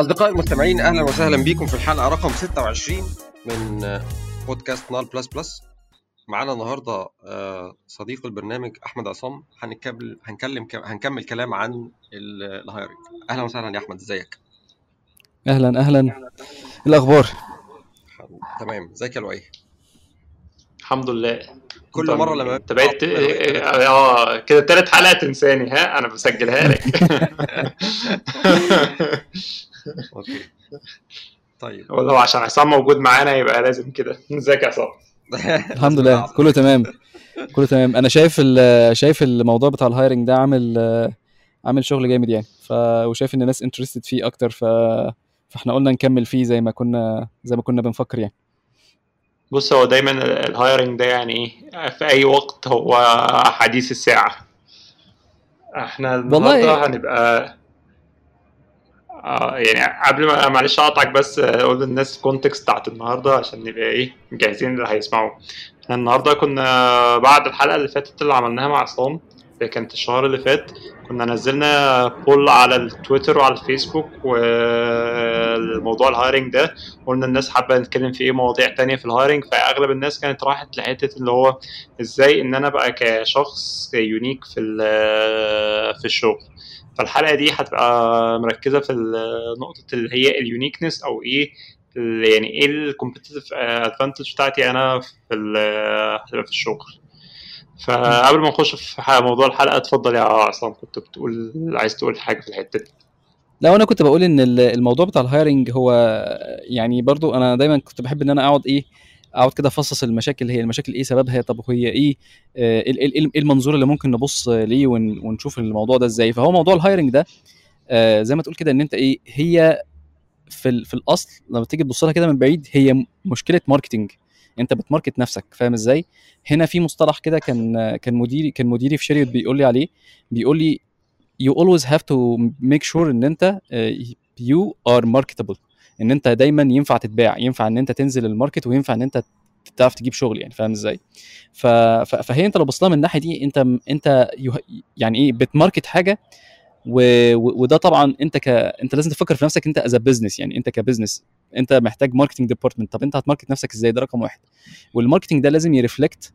أصدقائي المستمعين أهلا وسهلا بكم في الحلقة رقم 26 من بودكاست null plus plus. معانا النهارده آه، صديق البرنامج أحمد عصام. هنكمل هنكلم هنكمل كلام عن ال hiring أهلا وسهلا يا أحمد إزيك؟ أهلا أهلا. إيه الأخبار؟ تمام. إزيك يا لؤي؟ الحمد لله. كل مرة لما أنت بقيت آه كده تالت حلقة تنساني ها؟ أنا بسجلها لك. okay. طيب. ولو عشان عصام موجود معانا يبقى لازم كده. إزيك يا عصام؟ الحمد لله. كله تمام. كله تمام. أنا شايف ال- شايف الموضوع بتاع ال hiring ده عامل عامل شغل جامد يعني. ف وشايف إن الناس interested فيه أكتر. ف فإحنا قلنا نكمل فيه زي ما كنا زي ما كنا بنفكر يعني. بص هو دايما ال hiring ده يعني إيه؟ في أي وقت هو حديث الساعة. إحنا النهارده هنبقى آه يعني قبل ما معلش اقطعك بس أقول للناس ال context بتاعت النهارده عشان نبقى إيه جاهزين اللي هيسمعوا إحنا النهارده كنا بعد الحلقة اللي فاتت اللي عملناها مع عصام اللي كانت الشهر اللي فات كنا نزلنا poll على التويتر وعلى الفيسبوك والموضوع ال hiring ده قلنا الناس حابة نتكلم في إيه مواضيع تانية في ال hiring فأغلب الناس كانت راحت لحتة اللي هو إزاي إن أنا بقى كشخص unique في في الشغل. فالحلقة دي هتبقى مركزة في نقطة اللي هي ال uniqueness أو إيه يعني إيه ال competitive advantage بتاعتي أنا في في الشغل. فقبل ما نخش في موضوع الحلقة اتفضل يا عصام كنت بتقول عايز تقول حاجة في الحتة دي. لو أنا كنت بقول إن الموضوع بتاع ال hiring هو يعني برضو أنا دايما كنت بحب إن أنا أقعد إيه أقعد كده أفصص المشاكل هي المشاكل إيه سببها طب هي إيه إيه المنظور اللي ممكن نبص ليه ونشوف الموضوع ده إزاي؟ فهو موضوع ال hiring ده زي ما تقول كده إن أنت إيه هي في في الأصل لما تيجي تبص لها كده من بعيد هي مشكلة marketing أنت بت market نفسك فاهم إزاي؟ هنا في مصطلح كده كان كان مديري كان مديري في شركة بيقول لي عليه بيقول لي you always have to make sure إن أنت you are marketable. إن أنت دايما ينفع تتباع ينفع إن أنت تنزل ال market وينفع إن أنت تعرف تجيب شغل يعني فاهم إزاي؟ ف... فهي أنت لو بصيت من الناحية دي أنت أنت يعني إيه بت market حاجة و... وده طبعا أنت ك أنت لازم تفكر في نفسك أنت as business يعني أنت ك business أنت محتاج marketing department طب أنت هت market نفسك إزاي؟ ده رقم واحد. وال marketing ده لازم ي reflect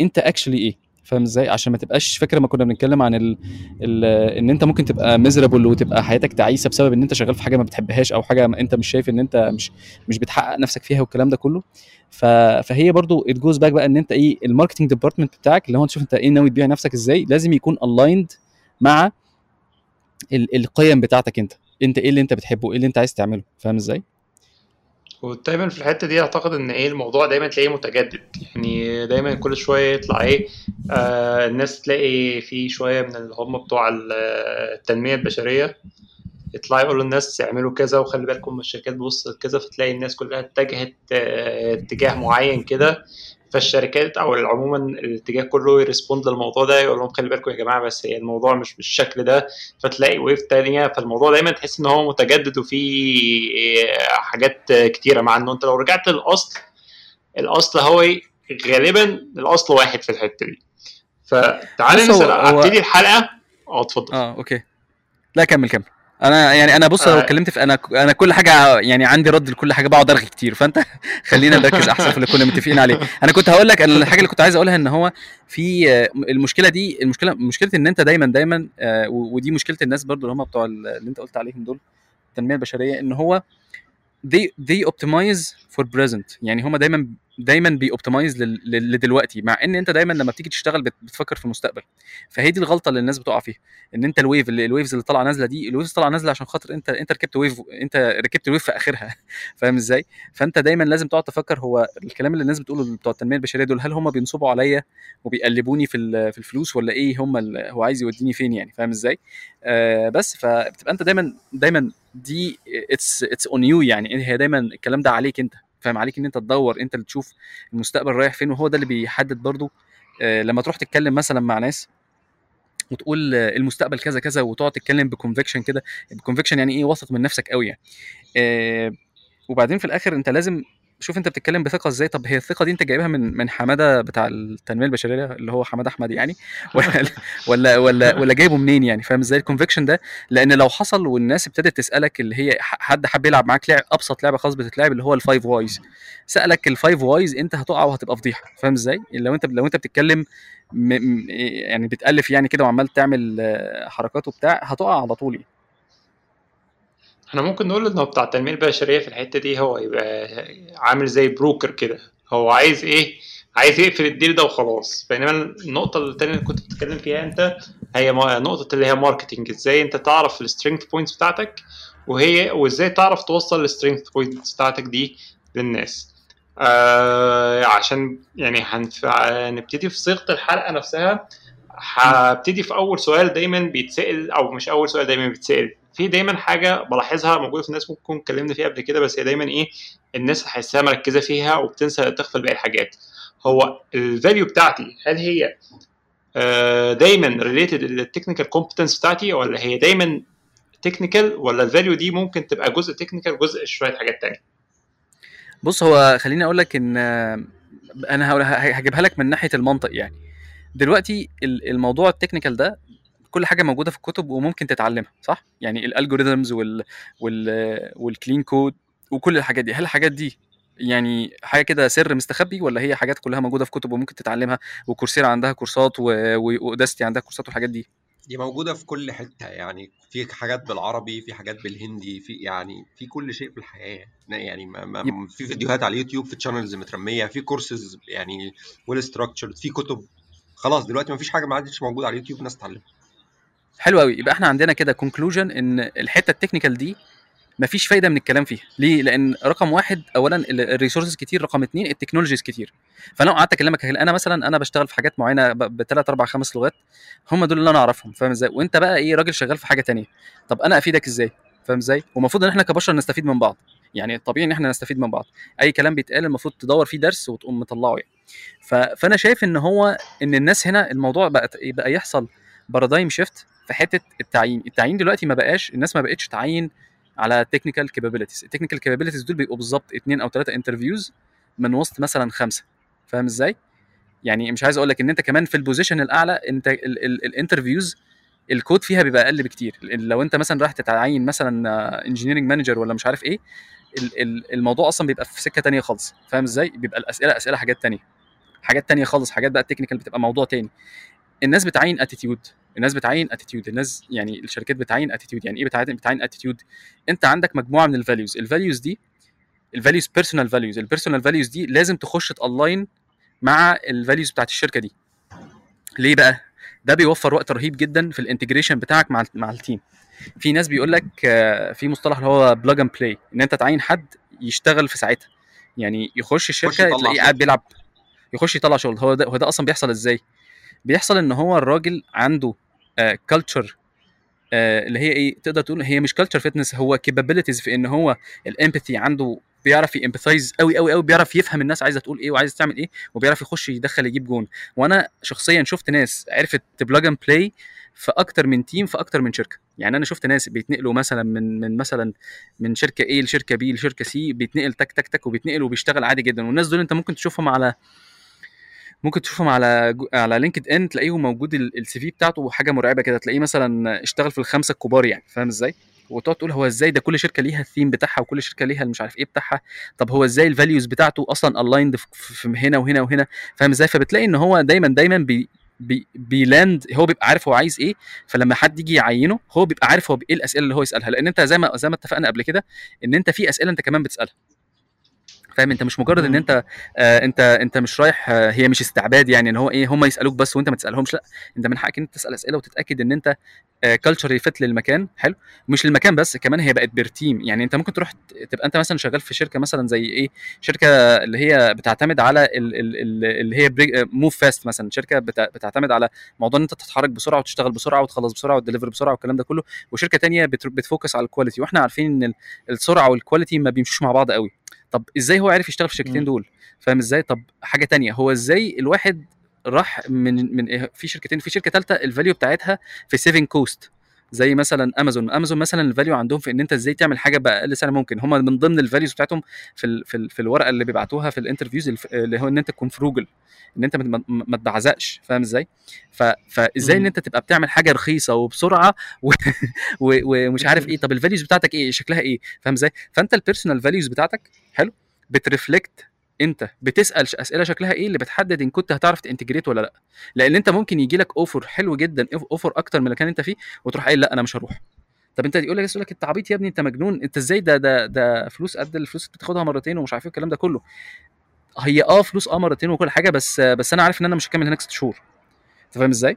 أنت actually إيه؟ فاهم إزاي؟ عشان ما تبقاش فاكر ما كنا بنتكلم عن ال... ال... ان انت ممكن تبقى miserable وتبقى حياتك تعيسة بسبب ان انت شغال في حاجة ما بتحبهاش أو حاجة انت مش شايف ان انت مش مش بتحقق نفسك فيها والكلام ده كله. فهي برضو it goes back بقى إن انت إيه ال marketing department بتاعك اللي هو تشوف انت إيه ناوي تبيع نفسك إزاي لازم يكون aligned مع ال... القيم بتاعتك أنت. أنت إيه اللي أنت بتحبه إيه اللي أنت عايز تعمله. فاهم إزاي؟ ودايما في الحتة دي أعتقد إن إيه الموضوع دايما تلاقيه متجدد. يعني دايما كل شوية يطلع إيه آه الناس تلاقي في شوية من اللي هم بتوع التنمية البشرية يطلع يقولوا الناس اعملوا كذا وخلي بالكم من الشركات بص كذا فتلاقي الناس كلها اتجهت آه اتجاه معين كده. فالشركات أو عموما الاتجاه كله يرسبوند للموضوع ده يقول لهم خلي بالكم يا جماعة بس هي الموضوع مش بالشكل ده. فتلاقي ويف تانية فالموضوع دايما تحس إن هو متجدد وفيه حاجات كتيرة. مع إنه أنت لو رجعت للأصل الأصل هو غالبا الأصل واحد في الحتة دي. فتعالى نسال أبتدي الحلقة. آه اتفضل. آه أوكي. لا كمل كمل. أنا يعني أنا بص لو اتكلمت في أنا أنا كل حاجة يعني عندي رد لكل حاجة بقعد ارغي كتير. فانت خلينا نركز احسن في اللي كنا متفقين عليه. أنا كنت هقول لك الحاجة اللي كنت عايز اقولها إن هو في المشكلة دي المشكلة مشكلة إن أنت دايما دايما ودي مشكلة الناس برضو اللي هم بتوع اللي أنت قلت عليهم دول التنمية البشرية إن هو they they optimize for present. يعني هم دايما دايما بي optimize لدلوقتي مع إن أنت دايما لما بتيجي تشتغل بتفكر في المستقبل. فهي دي الغلطة اللي الناس بتقع فيها إن أنت ال wave اللي ال waves اللي طالعة نازلة دي ال waves طالعة نازلة عشان خاطر انت أنت ركبت wave أنت ركبت ال wave في آخرها. فاهم إزاي؟ فأنت دايما لازم تقعد تفكر هو الكلام اللي الناس بتقوله بتوع التنمية البشرية دول هل هم بينصبوا عليا وبيقلبوني في في الفلوس ولا إيه؟ هم هو عايز يوديني فين يعني؟ فاهم إزاي؟ آه بس فبتبقى أنت دايما دايما دي it's it's on you يعني هي دايما الكلام ده عليك أنت. فاهم عليك إن أنت تدور أنت اللي تشوف المستقبل رايح فين وهو ده اللي بيحدد برضو آه لما تروح تتكلم مثلا مع ناس وتقول المستقبل كذا كذا وتقعد تتكلم ب conviction كده ب conviction يعني إيه واثق من نفسك قوي يعني. آه وبعدين في الآخر أنت لازم شوف انت بتتكلم بثقة إزاي؟ طب هي الثقة دي انت جايبها من من حمادة بتاع التنمية البشرية اللي هو حمادة أحمد يعني؟ ولا ولا ولا, ولا جايبه منين يعني؟ فاهم إزاي ال conviction ده؟ لأن لو حصل والناس ابتدت تسألك اللي هي حد حب يلعب معاك لعب أبسط لعبة خالص بتتلعب اللي هو ال five whys سألك ال five whys انت هتقع وهتبقى فضيحة فاهم إزاي؟ لو انت لو انت بتتكلم م... يعني بتألف يعني كده وعمال تعمل حركات وبتاع هتقع على طول يعني. إحنا ممكن نقول انه بتاع التنميه البشرية في الحتة دي هو يبقى عامل زي broker كده. هو عايز إيه؟ عايز يقفل ال deal ده وخلاص. بينما النقطة الثانية اللي كنت بتتكلم فيها انت هي نقطة اللي هي marketing إزاي انت تعرف ال strength points بتاعتك وهي وازاي تعرف توصل ال strength points بتاعتك دي للناس. آه عشان يعني هنبتدي في صيغة الحلقة نفسها. هبتدي في أول سؤال دايما بيتسأل أو مش أول سؤال دايما بيتسأل. في دايما حاجة بلاحظها موجودة في الناس ممكن اتكلمنا فيها قبل كده بس هي دايما إيه الناس تحسها مركزة فيها وبتنسى تغفل باقي الحاجات هو ال value بتاعتي هل هي دايما related لل technical competence بتاعتي ولا هي دايما technical ولا ال value دي ممكن تبقى جزء technical جزء شوية حاجات تانية؟ بص هو خليني أقول لك إن أنا هجيبها لك من ناحية المنطق يعني. دلوقتي الموضوع ال technical ده كل حاجة موجودة في الكتب وممكن تتعلمها صح؟ يعني ال algorithms وال وال وال clean code وكل الحاجات دي. هل الحاجات دي يعني حاجة كده سر مستخبي ولا هي حاجات كلها موجودة في كتب وممكن تتعلمها وكورسيرا عندها كورسات ويوداستي عندها كورسات والحاجات دي؟ دي موجودة في كل حتة يعني في حاجات بالعربي في حاجات بالهندي في يعني في كل شيء في الحياة. يعني ما ما في فيديوهات على اليوتيوب في channels مترمية في كورسز يعني well في كتب. خلاص دلوقتي ما فيش حاجة ما عادش موجودة على اليوتيوب الناس تتعلمها حلو قوي يبقى إحنا عندنا كده conclusion إن الحتة ال technical دي مفيش فايدة من الكلام فيها. ليه؟ لأن رقم واحد اولا ال resources كتير. رقم اثنين ال technologies كتير. فانا قعدت أكلمك أنا مثلا أنا بشتغل في حاجات معينة بثلاث أربع خمس لغات؟ هم دول اللي أنا أعرفهم. فاهم إزاي؟ وأنت بقى إيه راجل شغال في حاجة تانية. طب أنا أفيدك إزاي؟ فاهم إزاي؟ والمفروض إن إحنا كبشر نستفيد من بعض. يعني الطبيعي إن إحنا نستفيد من بعض. أي كلام بيتقال المفروض تدور فيه درس وتقوم مطلعه يعني. فأنا شايف إن هو إن الناس هنا الموضوع بقى بقى يحصل paradigm shift في حتة التعيين. التعيين دلوقتي ما بقاش الناس ما بقتش تعين على technical capabilities ال technical capabilities دول بيبقوا بالظبط اثنين أو ثلاثة interviews من وسط مثلا خمسة. فاهم إزاي؟ يعني مش عايز أقول لك إن أنت كمان في ال position الأعلى أنت ال interviews ال code فيها بيبقى أقل بكتير. لو أنت مثلا رايح تتعين مثلا engineering manager ولا مش عارف إيه الموضوع أصلا بيبقى في سكة تانية خالص. فاهم إزاي؟ بيبقى الأسئلة أسئلة حاجات تانية. حاجات تانية خالص حاجات بقى ال technical بتبقى موضوع تاني. الناس بتعين attitude الناس بتعين attitude الناس يعني الشركات بتعين attitude يعني إيه بتعين بتعين attitude أنت عندك مجموعة من الفاليوز الفاليوز دي الفاليوز بيرسونال فاليوز البيرسونال فاليوز دي لازم تخش ت align مع ال values بتاعت الشركة دي. ليه بقى؟ ده بيوفر وقت رهيب جدا في ال integration بتاعك مع مع ال team في ناس بيقول لك في مصطلح اللي هو plug and play إن أنت تعين حد يشتغل في ساعتها. يعني يخش الشركة تلاقيه قاعد بيلعب. يخش يطلع شغل. هو ده هو ده أصلا بيحصل إزاي؟ بيحصل إن هو الراجل عنده culture uh, uh, اللي هي إيه تقدر تقول هي مش culture fitness هو capabilities في إن هو ال empathy عنده بيعرف y empathize قوي قوي قوي بيعرف يفهم الناس عايزة تقول إيه وعايزة تعمل إيه وبيعرف يخش يدخل يجيب جون. وأنا شخصيا شفت ناس عرفت ت plug and play في أكتر من team في أكتر من شركة. يعني أنا شفت ناس بيتنقلوا مثلا من من مثلا من شركة A لشركة B لشركة C بيتنقل تك تك تك وبيتنقل وبيشتغل عادي جدا. والناس دول أنت ممكن تشوفهم على ممكن تشوفهم على على لينكد إن تلاقيهم موجود ال CV بتاعته حاجة مرعبة كده تلاقيه مثلا اشتغل في الخمسة الكبار يعني فاهم إزاي؟ وتقعد تقول هو إزاي ده كل شركة ليها الثيم بتاعها وكل شركة ليها مش عارف إيه بتاعها؟ طب هو إزاي ال values بتاعته أصلا aligned في هنا وهنا وهنا فاهم إزاي؟ فبتلاقي إن هو دايما دايما بي بي بي land هو بيبقى عارف هو عايز إيه فلما حد يجي يعينه هو بيبقى عارف هو إيه الأسئلة اللي هو يسألها لأن أنت زي ما زي ما اتفقنا قبل كده إن أنت في أسئلة أنت كمان بتسألها. فاهم؟ انت مش مجرد ان انت آه انت انت مش رايح آه هي مش استعباد يعني ان هو إيه هم يسألوك بس وانت ما تسألهمش لأ انت من حقك إن أنت تسأل أسئلة وتتأكد إن أنت culture fit للمكان حلو. مش للمكان بس كمان هي بقت per team يعني انت ممكن تروح تبقى انت مثلا شغال في شركة مثلا زي إيه؟ شركة اللي هي بتعتمد على ال ال اللي هي move fast مثلا. شركة بتعتمد على موضوع إن انت تتحرك بسرعة وتشتغل بسرعة وتخلص بسرعة وت deliver بسرعة والكلام ده كله. وشركة تانية بت focus على ال quality وإحنا عارفين إن السرعة وال quality ما بيمشوش مع بعض قوي. طب إزاي هو عرف يشتغل في الشركتين دول؟ فاهم إزاي؟ طب حاجة تانية. هو إزاي الواحد راح من من إيه في شركتين في شركة ثالثه ال value بتاعتها في saving cost زي مثلا امازون امازون مثلا ال value عندهم في إن أنت إزاي تعمل حاجة بأقل سنت ممكن. هم من ضمن ال values بتاعتهم في ال في, ال في الورقة اللي بيبعتوها في ال interviews اللي هو إن أنت تكون frugal إن أنت ما تبعزقش فاهم إزاي؟ فازاي إن أنت تبقى بتعمل حاجة رخيصة وبسرعة و... و... ومش عارف إيه. طب ال values بتاعتك إيه؟ شكلها إيه؟ فاهم إزاي؟ فأنت ال personal values بتاعتك حلو بت reflect انت بتسأل أسئلة شكلها إيه اللي بتحدد ان كنت هتعرف ت integrate ولا لأ. لأن انت ممكن يجي لك offer حلو جدا offer أكتر من اللي كان انت فيه وتروح قايل لأ أنا مش هروح. طب انت يقول لك يقول لك انت عبيط يا ابني انت مجنون انت إزاي ده ده ده فلوس قد الفلوس اللي بتاخدها مرتين ومش عارف إيه الكلام ده كله. هي آه فلوس آه مرتين وكل حاجة بس بس أنا عارف إن أنا مش هكمل هناك ست شهور. أنت فاهم إزاي؟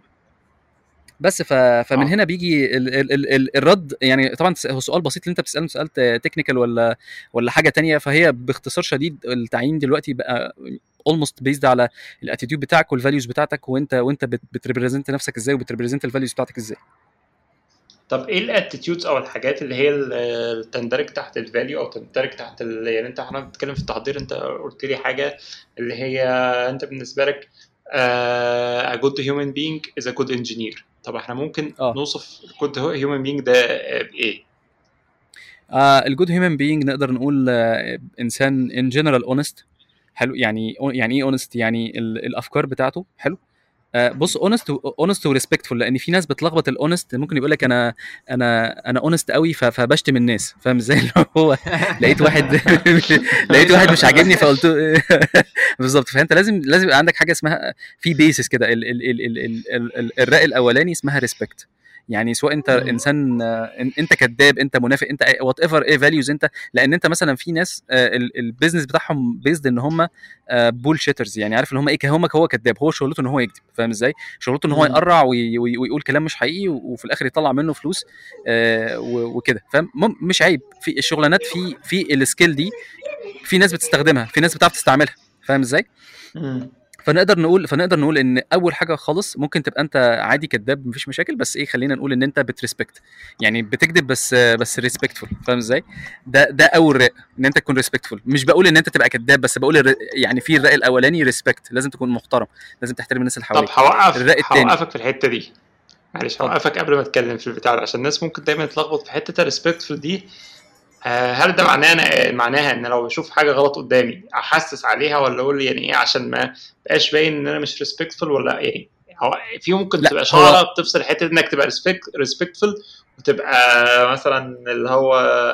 بس ف... فمن هنا بيجي ال... ال... ال... ال... الرد. يعني طبعا هو سؤال بسيط اللي انت بتسأله سؤال technical ولا ولا حاجة تانية. فهي باختصار شديد التعيين دلوقتي بقى almost based على ال attitude بتاعك وال values بتاعتك وانت وانت بت... بت represent نفسك إزاي وبت represent ال values بتاعتك إزاي. طب إيه ال attitudes أو الحاجات اللي هي اللي تندرج تحت ال value أو تندرج تحت. يعني انت إحنا بنتكلم في التحضير انت قلت لي حاجة اللي هي انت بالنسبة لك a good human being is a good engineer طب إحنا ممكن أوه. نوصف good human being ده بإيه؟ آه ال good human being نقدر نقول آه إنسان in general honest حلو يعني يعني إيه honest يعني الأفكار بتاعته حلو آه بص honest honest و respectful لأن في ناس بتلخبط ال honest ممكن يقول لك أنا أنا أنا honest قوي فبشتم الناس. فاهم إزاي؟ اللي هو لقيت واحد لقيت واحد مش عاجبني فقلت بالظبط. فأنت لازم لازم يبقى عندك حاجة اسمها في basis كده. الراء الأولاني اسمها respect يعني سواء انت. انسان آه، انت كذاب انت منافق انت whatever إيه values انت لأن انت مثلا في ناس ال business بتاعهم based إن هم bullshitters يعني عارف ان هم إيه هم هو كذاب هو شغلته إن هو يكذب فاهم إزاي شغلته إن هو. يقرع وي- وي- ويقول كلام مش حقيقي وفي الآخر يطلع منه فلوس آه، وكده فاهم مش عيب في الشغلانات في في ال skill دي في ناس بتستخدمها في ناس بتعرف تستعملها فاهم إزاي. فنقدر نقول فنقدر نقول إن أول حاجة خالص ممكن تبقى أنت عادي كذاب مفيش مشاكل بس إيه خلينا نقول إن أنت بت respect. يعني بتكذب بس بس respectful فاهم إزاي؟ ده ده أول راء إن أنت تكون respectful مش بقول إن أنت تبقى كذاب بس بقول الر- يعني في الراء الأولاني respect لازم تكون محترم. لازم تحترم الناس اللي طب حواليك. هوقف الراء التاني. هوقفك في الحتة دي. معلش. هوقفك قبل ما اتكلم في البتاع عشان الناس ممكن دايما تلخبط في حتة ال respectful دي. هل ده معناه معناها إن لو بشوف حاجة غلط قدامي أحسس عليها ولا أقول يعني إيه عشان ما بقاش باين إن أنا مش respectful ولا إيه؟ هو في ممكن تبقى شعره بتفصل حتة إنك تبقى respectful وتبقى مثلا اللي هو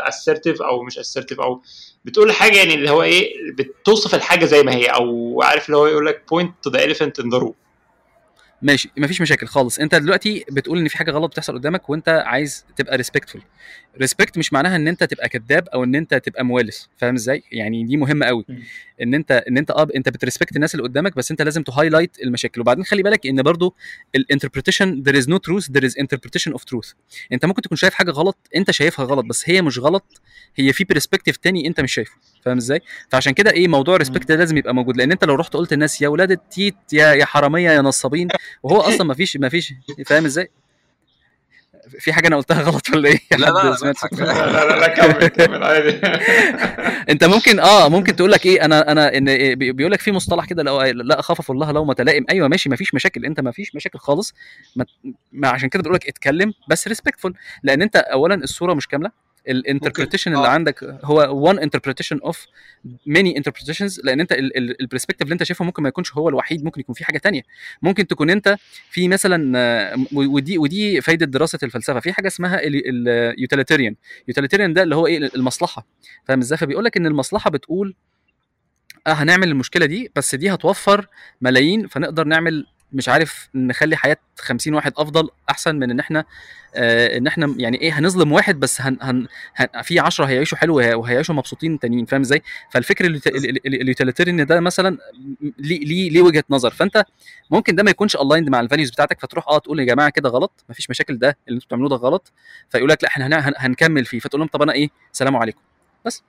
assertive أو مش assertive أو بتقول حاجة يعني اللي هو إيه بتوصف الحاجة زي ما هي أو عارف اللي هو يقول لك point to the elephant in the room. ماشي مفيش مشاكل خالص. انت دلوقتي بتقول إن في حاجة غلط بتحصل قدامك وانت عايز تبقى respectful respect مش معناها إن أنت تبقى كذاب أو إن أنت تبقى موالس فاهم إزاي؟ يعني دي مهمة قوي. إن أنت إن أنت آه أنت بت respect الناس اللي قدامك بس أنت لازم ت highlight المشاكل. وبعدين خلي بالك إن برضو ال interpretation there is no truth there is interpretation of truth. أنت ممكن تكون شايف حاجة غلط أنت شايفها غلط بس هي مش غلط هي في perspective تاني انت مش شايفه. فاهم إزاي؟ فعشان كده إيه موضوع ال respect ده لازم يبقى موجود. لأن انت لو رحت قلت الناس يا ولاد التيت يا يا حرامية يا نصابين وهو أصلا ما فيش ما فيش فاهم إزاي؟ في حاجة أنا قلتها غلط ولا إيه؟ لا، لا، لا، سمعت. لا لا كمل كمل عادي. انت ممكن آه ممكن تقول لك إيه أنا أنا إن إيه بي- بيقول لك في مصطلح كده لو لا أخاف الله لومة لائم أيوه ماشي ما فيش مشاكل. أنت ما فيش مشاكل خالص. ما ما عشان كده بقول لك اتكلم بس respectful لأن أنت اولا الصورة مش كاملة. ال interpretation اللي آه. عندك هو one interpretation of many interpretations لأن أنت ال perspective اللي أنت شايفه ممكن ما يكونش هو الوحيد ممكن يكون في حاجة تانية. ممكن تكون أنت في مثلا ودي ودي فايدة دراسة الفلسفة. في حاجة اسمها ال utilitarian utilitarian ده اللي هو إيه؟ المصلحة. فاهم إزاي؟ فبيقول لك إن المصلحة بتقول آه هنعمل المشكلة دي بس دي هتوفر ملايين فنقدر نعمل مش عارف نخلي حياة 50 واحد أفضل أحسن من إن إحنا آه إن إحنا يعني إيه هنظلم واحد بس هن هن هن في 10 هيعيشوا حلو وهي- وهيعيشوا مبسوطين تانيين فاهم إزاي؟ فالفكر ال ut- ال- ال- ال- ال utilitarian ده مثلا ليه ليه ليه وجهة نظر؟ فأنت ممكن ده ما يكونش aligned مع ال values بتاعتك فتروح آه تقول يا جماعة كده غلط مفيش مشاكل ده اللي أنتوا بتعملوه ده غلط فيقول لك لا إحنا هن- هن- هنكمل فيه فتقول لهم طب أنا إيه؟ سلام عليكم. بس.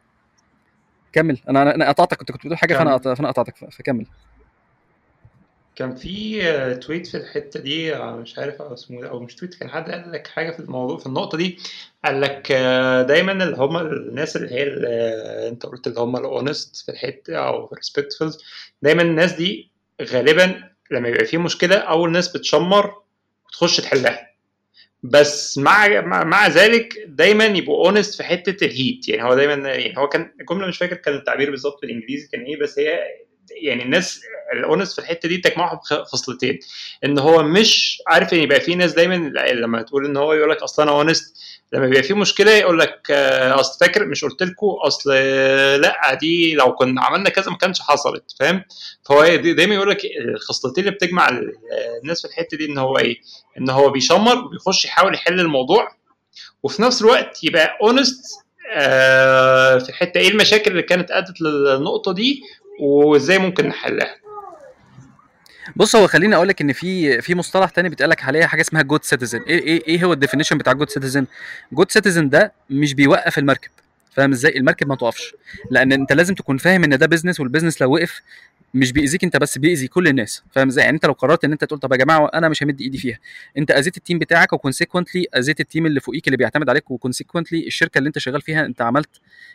كمل. أنا أنا قطعتك كنت كنت بتقول حاجة فأنا فأنا قطعتك فكمل. كان في آه، tweet في الحتة دي آه، مش عارف أو اسمه ده أو مش tweet كان حد قال لك حاجة في الموضوع في النقطة دي قال لك آه، دايما اللي هم الناس اللي هي ال- آه، أنت قلت اللي هم ال honest في الحتة أو respectful دايما الناس دي غالبا لما يبقى في مشكلة أول ناس بتشمر وتخش تحلها. بس مع مع ذلك دايما يبقوا honest في حتة ال heat يعني هو دايما يعني هو كان الجمله مش فاكر كان التعبير بالظبط بالإنجليزي كان إيه بس هي يعني الناس ال honest في الحتة دي تجمعهم خصلتين إن هو مش عارف إن يبقى في ناس دايما لما تقول إن هو يقول لك أصل أنا honest لما بيبقى في مشكلة يقول لك أصل فاكر مش قلت لكم أصل لأ دي لو كنا عملنا كذا ما كانش حصلت فاهم؟ فهو دايما يقول لك الخصلتين اللي بتجمع الناس في الحتة دي إن هو إيه؟ إن هو بيشمر وبيخش يحاول يحل الموضوع وفي نفس الوقت يبقى honest آه في الحتة إيه المشاكل اللي كانت أدت للنقطة دي وازاي ممكن نحلها. بص هو خليني أقول لك إن في في مصطلح تاني بيتقال لك عليها حاجة اسمها good citizen إيه إيه إيه هو ال definition بتاع good citizen good citizen ده مش بيوقف المركب. فاهم إزاي؟ المركب ما توقفش. لأن أنت لازم تكون فاهم إن ده business وال business لو وقف مش بيأذيك انت بس بيأذي كل الناس فاهم إزاي؟ يعني انت لو قررت ان انت تقول طب يا جماعة أنا مش همد ايدي فيها انت أذيت ال team بتاعك و consequently أذيت ال team اللي فوقيك اللي بيعتمد عليك و consequently الشركة اللي انت شغال فيها انت عملت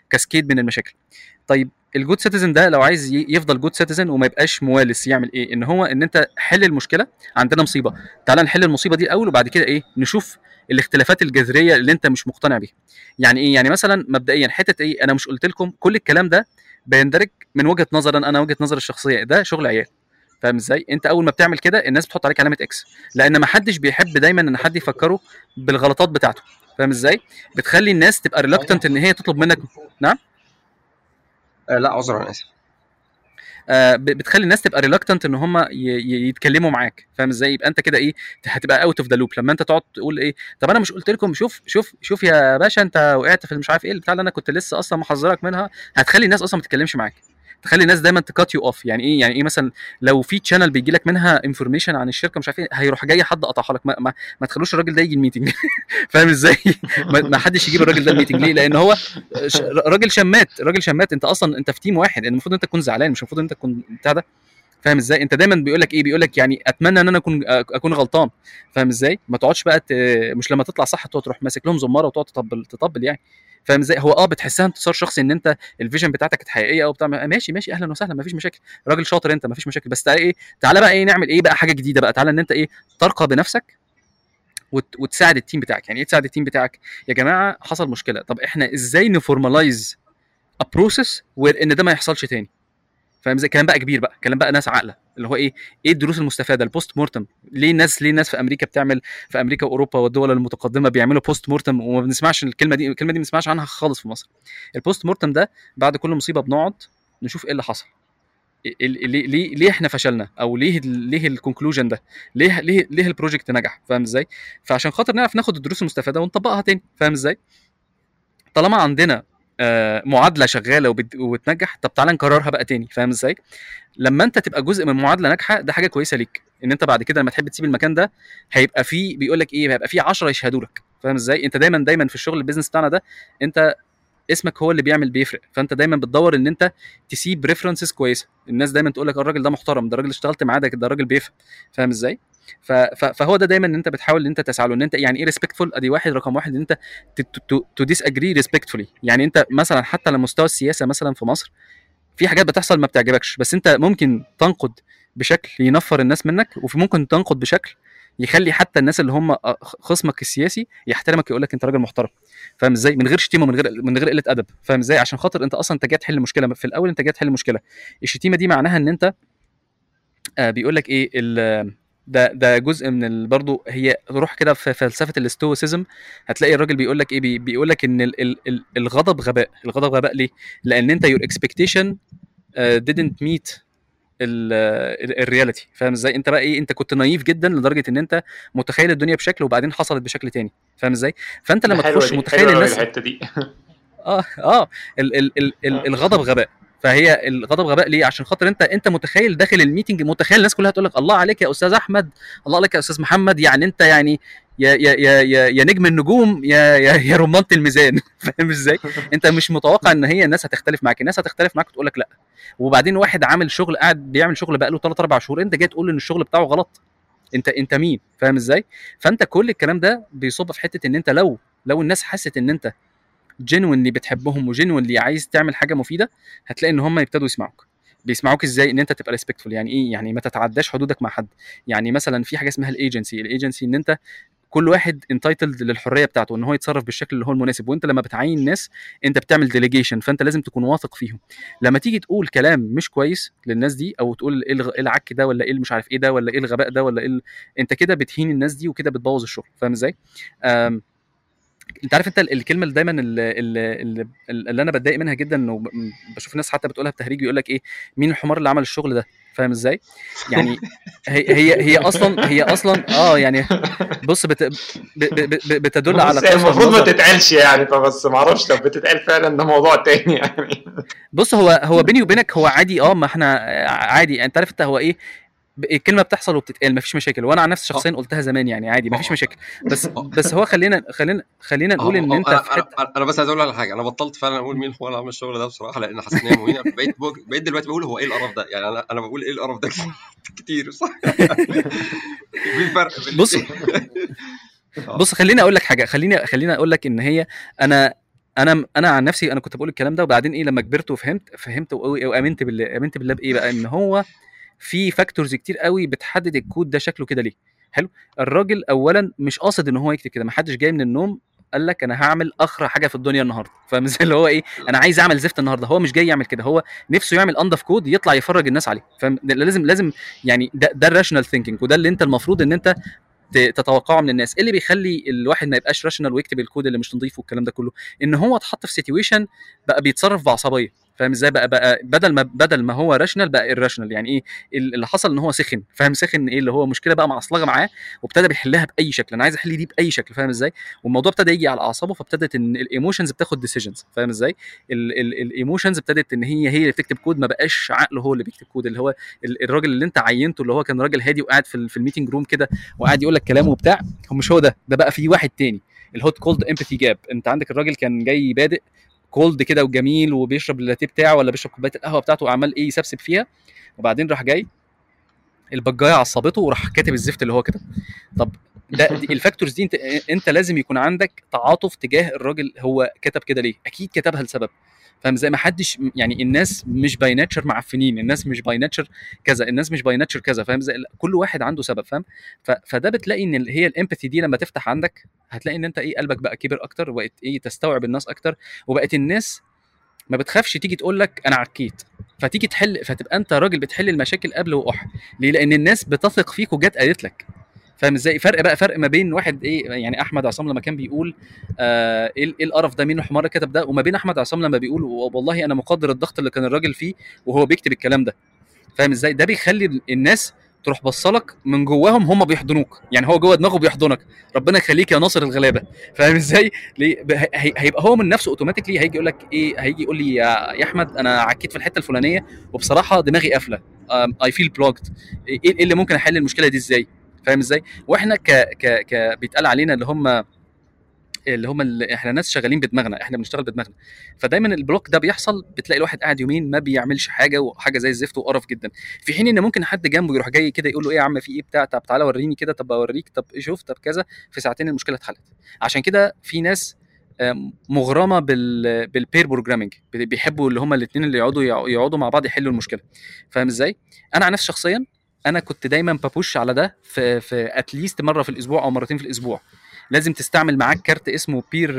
cascade من المشاكل. طيب ال good citizen ده لو عايز يفضل good citizen وما يبقاش موالس يعمل إيه؟ ان هو ان انت حل المشكلة عندنا مصيبة. تعال نحل المصيبة دي الأول وبعد كده إيه؟ نشوف الاختلافات الجذرية اللي انت مش مقتنع بيها. يعني إيه؟ يعني مثلا مبدئيا حتة إيه؟ أنا مش قلت لكم كل الكلام ده بيندرج من وجهة نظر أنا وجهة نظر الشخصية. ده شغل عيال. فاهم إزاي؟ انت أول ما بتعمل كده الناس بتحط عليك علامة X لأن ما حدش بيحب دايما إن حد يفكره بالغلطات بتاعته. فاهم إزاي؟ بتخلي الناس تبقى reluctant إن هي تطلب منك. نعم؟ آه لا عذرا أنا آسف. بتخلي الناس تبقى reluctant إن هم يتكلموا معاك فاهم إزاي؟ يبقى أنت كده إيه هتبقى out of the loop لما أنت تقعد تقول إيه طب أنا مش قلت لكم شوف شوف شوف يا باشا أنت وقعت في مش عارف إيه البتاع اللي أنا كنت لسه أصلا محذرك منها هتخلي الناس أصلا ما تتكلمش معاك. تخلي الناس دايما ت cut you off يعني إيه؟ يعني إيه مثلا لو في channel بيجي لك منها information عن الشركة مش عارف إيه هيروح جاي حد قطعها لك. ما, ما, ما تخلوش الراجل ده يجي ال meeting فاهم إزاي؟ ما, ما حدش يجيب الراجل ده ال meeting ليه؟ لأن هو راجل شمات. راجل شمات. أنت أصلا أنت في team واحد. المفروض أنت تكون زعلان. مش المفروض أنت تكون بتاع ده. فاهم إزاي؟ أنت دايما بيقول لك إيه؟ بيقول لك يعني أتمنى إن أنا أكون أكون غلطان. فاهم إزاي؟ ما تقعدش بقى مش لما تطلع صح تروح ماسك لهم زمارة وتقعد تطبل تطبل يعني. فاهم إزاي؟ هو آه بتحسها انتصار شخصي إن أنت ال vision بتاعتك كانت حقيقيه أو بتاع ماشي ماشي أهلا وسهلا مفيش مشاكل. راجل شاطر أنت مفيش مشاكل. بس تعالى إيه تعالى بقى إيه نعمل إيه بقى حاجة جديدة بقى. تعالى إن أنت إيه ترقى بنفسك وت... وتساعد ال team بتاعك. يعني إيه تساعد ال team بتاعك؟ يا جماعة حصل مشكلة. طب إحنا إزاي ن formalize a process وإن ده ما يحصلش تاني؟ فاهم إزاي؟ كلام بقى كبير بقى كلام بقى ناس عاقلة اللي هو إيه إيه الدروس المستفادة؟ ال post-mortem ليه الناس ليه الناس في أمريكا بتعمل في أمريكا وأوروبا والدول المتقدمة بيعملوا post-mortem وما بنسمعش الكلمة دي الكلمة دي ما بنسمعش عنها خالص في مصر. ال post-mortem ده بعد كل مصيبة بنقعد نشوف إيه اللي حصل. ليه ليه ليه إحنا فشلنا؟ أو ليه ليه ال conclusion ده؟ ليه ليه ليه ال project نجح؟ فاهم إزاي؟ فعشان خاطر نعرف ناخد الدروس المستفادة ونطبقها تاني. فاهم إزاي؟ طالما عندنا معادلة شغالة وبت... وبتنجح. طب تعالى نكررها بقى تاني فاهم إزاي؟ لما أنت تبقى جزء من معادلة ناجحة ده حاجة كويسة ليك إن أنت بعد كده لما تحب تسيب المكان ده هيبقى فيه بيقول لك إيه هيبقى فيه 10 يشهدوا لك فاهم إزاي؟ أنت دايما دايما في الشغل ال business بتاعنا ده أنت اسمك هو اللي بيعمل بيفرق فأنت دايما بتدور إن أنت تسيب references كويسة. الناس دايما تقول لك الراجل ده محترم ده الراجل اشتغلت معاه ده الراجل بيفهم. فاهم إزاي؟ فهو ده دايما ان أنت بتحاول ان أنت تسعى له إن أنت يعني إيه respectful أدي واحد رقم واحد إن أنت to disagree respectfully يعني أنت مثلا حتى على مستوى السياسة مثلا في مصر في حاجات بتحصل ما بتعجبكش بس أنت ممكن تنقد بشكل ينفر الناس منك وفي ممكن تنقد بشكل يخلي حتى الناس اللي هم خصمك السياسي يحترمك يقول لك أنت راجل محترم. فاهم إزاي؟ من غير شتيمة من غير من غير قلة أدب. فاهم إزاي؟ عشان خاطر أنت أصلا أنت جاي تحل مشكلة في الأول أنت جاي تحل مشكلة. الشتيمة دي معناها إن أنت آه بيقول لك إيه ده ده جزء من برضه هي روح كده في فلسفة ال stoicism هتلاقي الراجل بيقول لك إيه بي بيقول لك إن ال ال ال الغضب غباء الغضب غباء ليه؟ لأن أنت your expectation didn't meet ال reality فاهم إزاي؟ أنت بقى إيه أنت كنت naive جدا لدرجة إن أنت متخيل الدنيا بشكل وبعدين حصلت بشكل تاني. فاهم إزاي؟ فأنت لما تخش متخيل الناس الحتة دي. آه آه ال ال ال ال الغضب غباء. فهي الغضب غباء ليه؟ عشان خاطر انت انت متخيل داخل الميتنج متخيل الناس كلها تقول لك الله عليك يا أستاذ أحمد الله عليك يا أستاذ محمد يعني انت يعني يا يا يا يا, يا نجم النجوم يا يا, يا رمانة الميزان. فاهم إزاي؟ انت مش متوقع إن هي الناس هتختلف معاك. الناس هتختلف معاك وتقول لك لأ. وبعدين واحد عامل شغل قاعد بيعمل شغل بقاله 3 4 شهور انت جاي تقول إن الشغل بتاعه غلط. انت انت مين؟ فاهم إزاي؟ فأنت كل الكلام ده بيصب في حتة إن انت لو لو الناس حست إن انت genuinely بتحبهم و genuinely عايز تعمل حاجة مفيدة هتلاقي إن هم يبتدوا يسمعوك. بيسمعوك إزاي؟ إن أنت تبقى respectful يعني إيه؟ يعني ما تتعداش حدودك مع حد. يعني مثلا في حاجة اسمها ال agency ال agency إن أنت كل واحد entitled للحرية بتاعته إن هو يتصرف بالشكل اللي هو المناسب. وأنت لما بتعين ناس أنت بتعمل delegation فأنت لازم تكون واثق فيهم. لما تيجي تقول كلام مش كويس للناس دي أو تقول إيه العك ده ولا إيه مش عارف إيه ده ولا إيه الغباء ده ولا إيه أنت كده بتهين الناس دي وكده بتبوظ الشغل. فاهم إزاي؟ انت عارف انت الكلمة اللي دايما اللي, اللي, اللي أنا بتضايق منها جدا وبشوف الناس حتى بتقولها بتهريج يقول لك إيه مين الحمار اللي عمل الشغل ده؟ فاهم إزاي؟ يعني هي هي هي أصلا هي أصلا آه يعني بص بت بتدل على المفروض ما تتقالش يعني فبس ما أعرفش لو بتتقال فعلا ده موضوع تاني يعني. بص هو هو بيني وبينك هو عادي آه ما إحنا عادي أنت عارف أنت هو إيه الكلمة بتحصل وبتتقال مفيش مشاكل. وأنا عن نفسي شخصيا قلتها زمان يعني عادي مفيش مشاكل. بس بس هو خلينا خلينا خلينا نقول إن أنت في حتة أنا بس عايز أقول على حاجة. أنا بطلت فعلا أقول مين هو اللي عمل الشغل ده بصراحة لأن حسيت إن هي مهينه بقيت بقيت دلوقتي بقول هو إيه القرف ده؟ يعني أنا أنا بقول إيه القرف ده؟ كتير. صح في فرق بص بص خليني أقول لك حاجة. خليني خليني أقول لك إن هي أنا أنا أنا عن نفسي أنا كنت بقول الكلام ده وبعدين إيه لما كبرت وفهمت فهمت وآمنت بالله آمنت بالله بايه بقى؟ إن هو في factors كتير قوي بتحدد الكود ده شكله كده ليه. حلو؟ الراجل اولا مش قاصد إن هو يكتب كده ما حدش جاي من النوم قال لك أنا هعمل أخرا حاجة في الدنيا النهارده. فاهم؟ اللي هو إيه أنا عايز أعمل زفت النهارده. هو مش جاي يعمل كده هو نفسه يعمل انضف كود يطلع يفرج الناس عليه. فاهم؟ لازم لازم يعني ده, ده ال rational thinking وده اللي أنت المفروض إن أنت تتوقعه من الناس. إيه اللي بيخلي الواحد ما يبقاش rational ويكتب الكود اللي مش نظيف والكلام ده كله؟ إن هو اتحط في situation بقى بيتصرف بعصبية. فاهم إزاي؟ بقى بقى بدل ما بدل ما هو rational بقى irrational يعني إيه؟ اللي حصل إن هو سخن. فاهم؟ سخن إيه؟ اللي هو مشكلة بقى معصلجه معاه وابتدى بيحلها بأي شكل. أنا عايز أحل دي بأي شكل. فاهم إزاي؟ والموضوع ابتدى يجي على أعصابه فابتدت إن ال emotions بتاخد decisions فاهم إزاي؟ ال emotions ابتدت إن هي هي اللي بتكتب كود ما بقاش عقله هو اللي بيكتب كود اللي هو الراجل اللي أنت عينته اللي هو كان راجل هادي وقاعد في, في ال meeting room كده وقاعد يقول لك كلام وبتاع هو مش هو ده. ده بقى في واحد تاني. ال hot-cold empathy gap أنت عندك الراجل كان جاي بادئ cold كده وجميل وبيشرب اللاتيه بتاعه ولا بيشرب كوباية القهوة بتاعته وعمال إيه يسبسب فيها وبعدين راح جاي ال bug جاية عصبته وراح كاتب الزفت اللي هو كده. طب ده دي ال factors دي انت انت لازم يكون عندك تعاطف تجاه الراجل هو كتب كده ليه. أكيد كتبها لسبب. فاهم؟ زي ما حدش يعني الناس مش by nature معفنين الناس مش by nature كذا الناس مش by nature كذا فاهم؟ زي كل واحد عنده سبب فاهم؟ فده بتلاقي إن هي ال empathy دي لما تفتح عندك هتلاقي إن أنت إيه قلبك بقى كبر أكتر وبقت إيه تستوعب الناس أكتر وبقت الناس ما بتخافش تيجي تقول لك أنا عكيت. فتيجي تحل فتبقى أنت راجل بتحل المشاكل قبل وقح ليه؟ لأن الناس بتثق فيك وجت قالت لك. فاهم إزاي؟ فرق بقى فرق ما بين واحد إيه يعني أحمد عصام لما كان بيقول آه إيه القرف ده مين الحمار كتب ده؟ وما بين أحمد عصام لما بيقول والله أنا مقدر الضغط اللي كان الراجل فيه وهو بيكتب الكلام ده. فاهم إزاي؟ ده بيخلي الناس تروح بصلك من جواهم هم بيحضنوك. يعني هو جوه دماغه بيحضنك. ربنا يخليك يا ناصر الغلابة. فاهم إزاي؟ ليه؟ هيبقى هو من نفسه automatically هيجي يقول لك إيه هيجي يقول لي يا أحمد أنا عكيت في الحتة الفلانية. وبصراحة دماغي قافلة. I feel blocked إيه اللي ممكن أحل المشكلة دي إزاي؟ فاهم إزاي؟ وإحنا ك ك ك بيتقال علينا اللي هم اللي هم اللي إحنا ناس شغالين بدماغنا إحنا بنشتغل بدماغنا. فدايما ال block ده بيحصل بتلاقي الواحد قاعد يومين ما بيعملش حاجة وحاجة زي الزفت وقرف جدا. في حين إن ممكن حد جنبه يروح جاي كده يقول له إيه يا عم في إيه بتاع؟ طب تعالى وريني كده طب أوريك طب شوف طب كذا. في ساعتين المشكلة اتحلت. عشان كده في ناس مغرمة بال بال pair programming بيحبوا اللي هم الاثنين اللي يقعدوا يقعدوا مع بعض يحلوا المشكلة. فاهم إزاي؟ أنا عن نفسي شخصيا أنا كنت دايما ب push على ده في في at least مرة في الأسبوع أو مرتين في الأسبوع. لازم تستعمل معاك كارت اسمه pair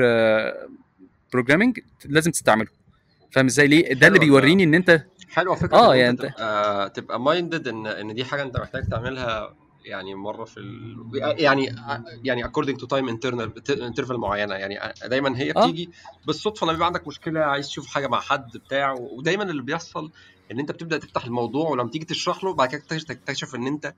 programming لازم تستعمله. فاهم إزاي؟ ليه؟ ده اللي بيوريني إن أنت حلوة فكرة آه يعني أنت تبقى, تبقى minded إن إن دي حاجة أنت محتاج تعملها يعني مرة في ال... يعني يعني according to time internal interval معينة. يعني دايما هي بتيجي آه. بالصدفة لما بيبقى عندك مشكلة عايز تشوف حاجة مع حد بتاع ودايما اللي بيحصل إن أنت بتبدأ تفتح الموضوع ولما تيجي تشرح له بعد كده تكتشف إن أنت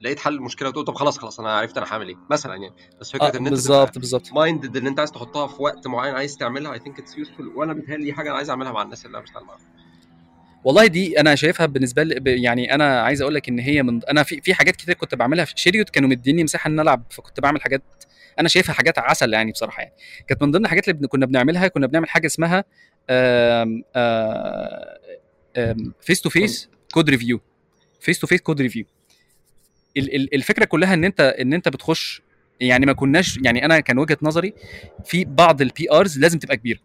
لقيت حل المشكلة وتقول طب خلاص خلاص أنا عرفت أنا هعمل إيه مثلا يعني. بس فكرة آه إن أنت بالظبط بالظبط. minded إن أنت عايز تحطها في وقت معين عايز تعملها I think it's useful وأنا بيتهيألي دي حاجة أنا عايز أعملها مع الناس اللي أنا بشتغل معاهم. والله دي أنا شايفها بالنسبة لي يعني أنا عايز أقول لك إن هي من أنا في في حاجات كتير كنت بعملها في شيريوت كانوا مديني مساحة إن ألعب فكنت بعمل حاجات أنا شايفها حاجات عسل يعني بصراحة يعني. كانت من ضمن الحاجات اللي كنا بنعملها كنا بنعمل حاجة اسمها face to face code review face to face code review الفكرة كلها إن انت إن أنت بتخش يعني ما كناش يعني أنا كان وجهة نظري في بعض ال PRs لازم تبقى كبيرة.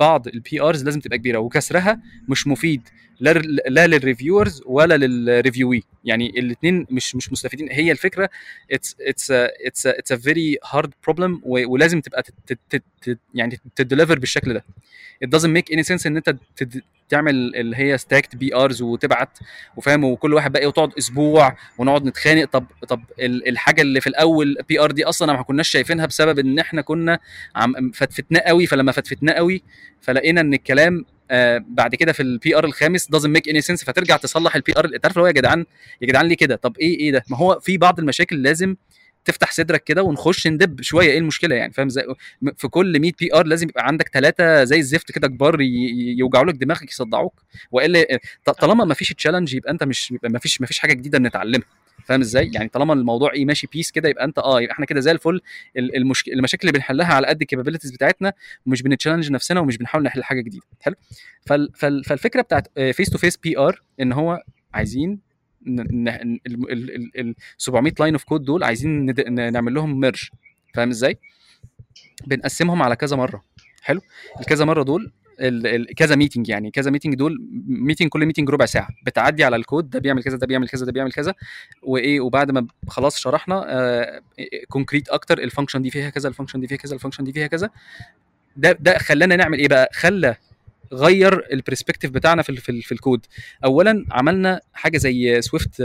بعض ال PRs لازم تبقى كبيرة وكسرها مش مفيد. لا لا لل reviewers ولا لل reviewee يعني الاثنين مش مش مستفيدين. هي الفكرة it's it's it's it's a very hard problem ولازم تبقى تت تت تت يعني ت deliver بالشكل ده. It doesn't make any sense إن أنت تعمل اللي هي stacked PRs وتبعت وفاهم وكل واحد بقى وتقعد أسبوع ونقعد نتخانق. طب طب الحاجة اللي في الأول PR دي أصلا ما كناش شايفينها بسبب إن إحنا كنا عم فتفتناه قوي. فلما فتفتناه قوي فلقينا إن الكلام آه بعد كده في ال PR الخامس doesn't make any sense فترجع تصلح ال PR انت عارف اللي هو يا جدعان يا جدعان ليه كده؟ طب إيه إيه ده؟ ما هو في بعض المشاكل لازم تفتح صدرك كده ونخش ندب شوية إيه المشكلة يعني؟ فاهم؟ إزاي في كل 100 PR لازم يبقى عندك ثلاثة زي الزفت كده كبار يوجعوا لك دماغك يصدعوك. وإلا طالما ما فيش challenge يبقى أنت مش يبقى ما فيش ما فيش حاجة جديدة بنتعلمها. فاهم إزاي؟ يعني طالما الموضوع إيه ماشي peace كده يبقى أنت آه يبقى إحنا كده زي الفل. المشك... المشاكل اللي بنحلها على قد ال capabilities بتاعتنا ومش بن challenge نفسنا ومش بنحاول نحل حاجة جديدة. حلو؟ فال... فال... فالفكرة بتاعت face to face PR إن هو عايزين ال 700 line of code دول عايزين نعمل لهم merge فاهم إزاي؟ بنقسمهم على كذا مرة. حلو؟ الكذا مرة دول كذا meeting يعني. كذا meeting دول meeting كل meeting ربع ساعة. بتعدي على الكود ده بيعمل كذا ده بيعمل كذا ده بيعمل كذا. وإيه؟ وبعد ما خلاص شرحنا آه concrete أكتر ال function دي فيها كذا ال function دي فيها كذا ال function دي فيها كذا. ده ده خلانا نعمل إيه بقى؟ خلى غير ال perspective بتاعنا في في, في الكود. اولا عملنا حاجة زي Swift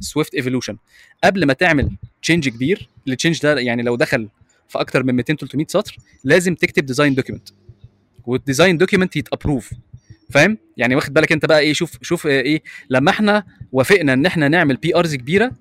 Swift Evolution قبل ما تعمل change كبير ال change ده يعني لو دخل في أكتر من 200 300 سطر لازم تكتب design document وال design document يت approve. فاهم؟ يعني واخد بالك أنت بقى إيه؟ شوف شوف إيه؟ لما إحنا وافقنا إن إحنا نعمل PRs كبيرة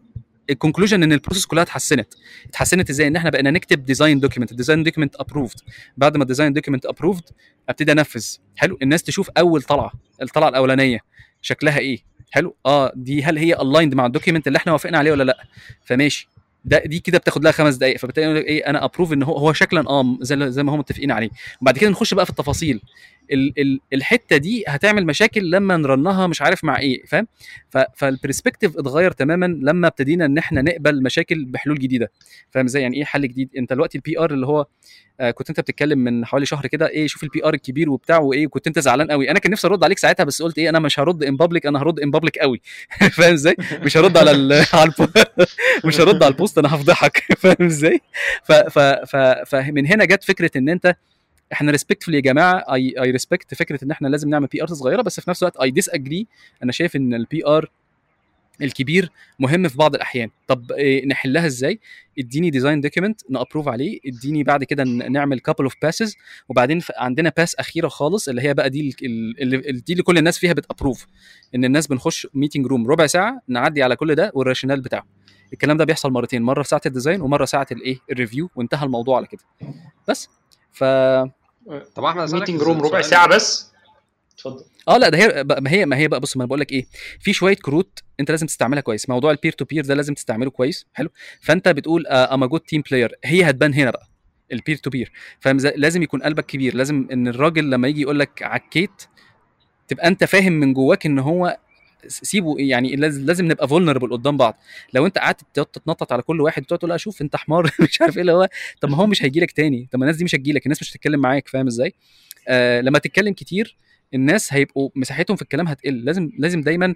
ال conclusion إن ال process كلها اتحسنت. اتحسنت إزاي؟ إن إحنا بقينا نكتب design document ال design document approved بعد ما ال design document approved أبتدي أنفذ. حلو؟ الناس تشوف أول طلعة. الطلعة الأولانية. شكلها إيه؟ حلو؟ آه دي هل هي aligned مع ال document اللي إحنا وافقنا عليه ولا لأ؟ فماشي. ده دي كده بتاخد لها خمس دقائق فبالتالي إيه؟ أنا approve إن هو هو شكلا آه زي, زي ما هم متفقين عليه. وبعد كده نخش بقى في التفاصيل. ال ال الحتة دي هتعمل مشاكل لما ن run ها مش عارف مع إيه فاهم؟ فال perspective اتغير تماما لما ابتدينا إن إحنا نقبل مشاكل بحلول جديدة. فاهم إزاي؟ يعني إيه حل جديد؟ أنت دلوقتي ال PR اللي هو آه كنت أنت بتتكلم من حوالي شهر كده إيه شوف ال PR الكبير وبتاع وإيه كنت أنت زعلان قوي أنا كان نفسي أرد عليك ساعتها بس قلت إيه أنا مش هرد in public أنا هرد in public قوي فاهم إزاي؟ مش هرد على ال على مش هرد على ال post أنا هفضحك. فاهم إزاي؟ فمن هنا جت فكرة إن أنت إحنا respectful يا جماعة I I respect فكرة إن إحنا لازم نعمل PR صغيرة بس في نفس الوقت I disagree أنا شايف إن ال PR الكبير مهم في بعض الأحيان. طب إيه نحلها إزاي؟ إديني design document ن approve عليه إديني بعد كده نعمل couple of passes وبعدين عندنا pass أخيرة خالص اللي هي بقى دي اللي دي اللي كل الناس فيها بت approve إن الناس بنخش meeting room ربع ساعة نعدي على كل ده وال rationale بتاعه. الكلام ده بيحصل مرتين مرة في ساعة ال design ومرة ساعة الايه ال review وانتهى الموضوع على كده. بس ف طب أحمد meeting room ربع ساعة بس. اتفضل. آه لا ده هي ما هي ما هي بقى بص ما أنا بقول لك إيه. في شوية كروت أنت لازم تستعملها كويس. موضوع ال peer to peer ده لازم تستعمله كويس. حلو. فأنت بتقول اما good team player هي هتبان هنا بقى ال peer to peer فلازم يكون قلبك كبير. لازم إن الراجل لما يجي يقول لك عكيت تبقى أنت فاهم من جواك إن هو سيبه يعني لازم نبقى vulnerable قدام بعض. لو انت قعدت تتنطط على كل واحد وتقعد تقول لا شوف انت حمار مش عارف إيه اللي هو طب ما هو مش هيجي لك تاني. طب ما الناس دي مش هتجي لك الناس مش هتتكلم معاك فاهم إزاي؟ آه لما تتكلم كتير الناس هيبقوا مساحتهم في الكلام هتقل. لازم لازم دايما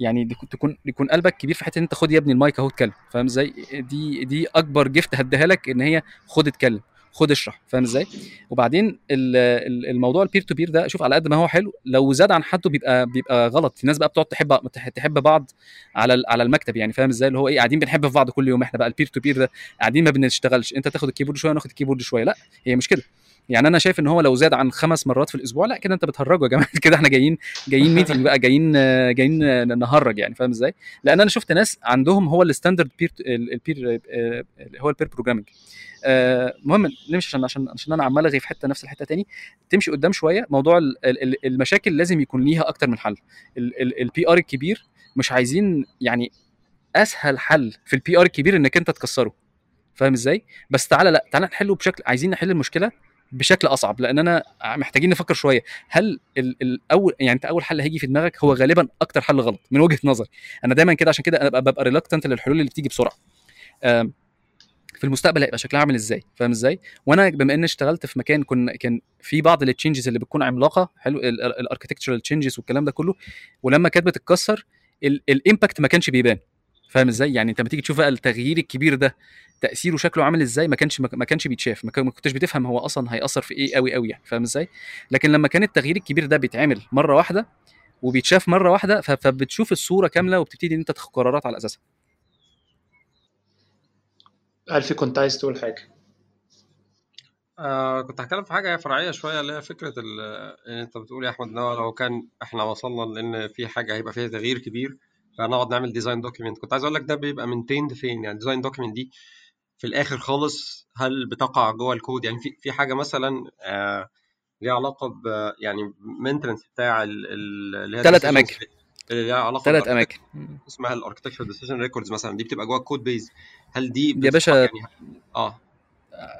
يعني تكون يكون قلبك كبير في حتة إن انت خد يا ابني المايك أهو اتكلم فاهم إزاي؟ دي دي أكبر gift هديها لك إن هي خد اتكلم. خد اشرح فاهم إزاي؟ وبعدين الموضوع ال peer to peer ده شوف على قد ما هو حلو لو زاد عن حده بيبقى بيبقى غلط. في ناس بقى بتقعد تحب تحب بعض على على المكتب يعني فاهم إزاي؟ اللي هو إيه قاعدين بنحب في بعض كل يوم إحنا بقى ال peer to peer ده قاعدين ما بنشتغلش. انت تاخد ال keyboard شوية وناخد ال keyboard شوية. لا هي مش كده. يعني أنا شايف إن هو لو زاد عن خمس مرات في الأسبوع لا كده أنت بتهرجوا يا جماعة. كده إحنا جايين جايين meeting بقى جايين جايين نهرج يعني فاهم إزاي؟ لأن أنا شفت ناس عندهم هو ال standard pair ال pair هو ال pair programming المهم نمشي عشان عشان عشان أنا عمال أرغي في حتة نفس الحتة تاني. تمشي قدام شوية موضوع المشاكل لازم يكون ليها أكتر من حل. ال PR الكبير مش عايزين يعني أسهل حل في ال PR الكبير إنك أنت تكسره. فاهم إزاي؟ بس تعالى لا تعالى نحله بشكل عايزين نحل المشكلة بشكل أصعب لأن أنا محتاجين نفكر شوية. هل الأول يعني أنت أول حل هيجي في دماغك هو غالبا أكتر حل غلط من وجهة نظري. أنا دايما كده عشان كده أنا ببقى reluctant للحلول اللي بتيجي بسرعة. في المستقبل هيبقى شكلها عامل إزاي؟ فاهم إزاي؟ وأنا بما إني اشتغلت في مكان كنا كان في بعض ال changes اللي بتكون عملاقة حلو ال architectural changes والكلام ده كله ولما كانت بتتكسر ال impact ما كانش بيبان. فاهم إزاي؟ يعني أنت لما تيجي تشوف بقى التغيير الكبير ده تأثيره شكله عامل إزاي؟ ما كانش ما كانش بيتشاف ما كنتش بتفهم هو أصلا هيأثر في إيه قوي قوي يعني فاهم إزاي؟ لكن لما كان التغيير الكبير ده بيتعمل مرة واحدة وبيتشاف مرة واحدة فبتشوف الصورة كاملة وبتبتدي إن أنت تاخد قرارات على أساسها. ألفي كنت عايز تقول حاجة. آه كنت هتكلم في حاجة فرعية شوية اللي هي فكرة اللي أنت بتقول يا أحمد إن لو كان إحنا وصلنا لأن في حاجة هيبقى فيها تغيير كبير. فنقعد نعمل design document كنت عايز أقول لك ده بيبقى maintained فين؟ يعني design document دي في الآخر خالص هل بتقع جوه الكود يعني في في حاجة مثلا آه ليها علاقة ب يعني maintenance بتاع اللي هي ثلاث أماكن. اللي ليها علاقة ثلاث أماكن. اسمها ال architecture decision records مثلا. دي بتبقى جوه ال code base هل دي يا باشا يعني آه.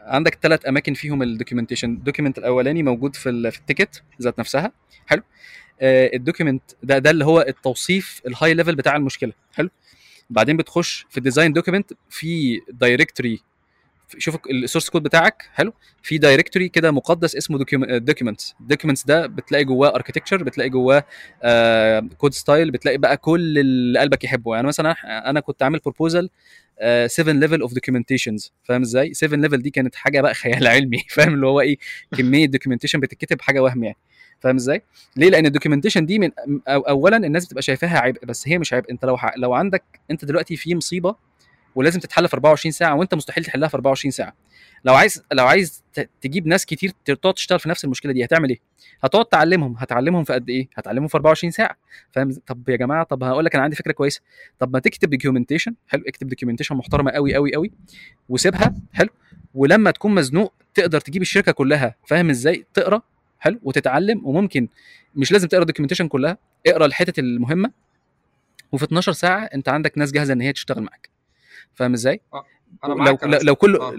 عندك ثلاث أماكن فيهم ال documentation ال document الأولاني موجود في في ال ticket ذات نفسها. حلو. آه ال document ده ده اللي هو التوصيف ال high level بتاع المشكلة. حلو؟ بعدين بتخش في ال design document في directory شوف ال source code بتاعك. حلو؟ في directory كده مقدس اسمه documents documents ده بتلاقي جواه architecture بتلاقي جواه code style بتلاقي بقى كل اللي قلبك يحبه. يعني مثلا أنا كنت عامل proposal 7 level of documentations فاهم إزاي؟ 7 level دي كانت حاجة بقى خيال علمي. فاهم اللي هو إيه؟ كمية documentation بتتكتب حاجة وهم يعني. فاهم إزاي؟ ليه؟ لأن ال documentation دي من أو اولا الناس بتبقى شايفاها عبء بس هي مش عبء. أنت لو لو عندك أنت دلوقتي في مصيبة ولازم تتحل في 24 ساعة وأنت مستحيل تحلها في 24 ساعة. لو عايز لو عايز تجيب ناس كتير تقعد تشتغل في نفس المشكلة دي هتعمل إيه؟ هتقعد تعلمهم. هتعلمهم في قد إيه؟ هتعلمهم في 24 ساعة. فاهم؟ طب يا جماعة طب هقول لك أنا عندي فكرة كويسة. طب ما تكتب documentation حلو اكتب documentation محترمة قوي قوي قوي وسيبها. حلو. ولما تكون مزنوق تقدر تجيب الشركة كلها. فاهم إزاي؟ تقرأ. حلو وتتعلم وممكن مش لازم تقرا ال documentation كلها اقرا الحتت المهمة وفي 12 ساعة انت عندك ناس جاهزة ان هي تشتغل معاك فاهم إزاي؟ أنا لو لو, لو كل آه.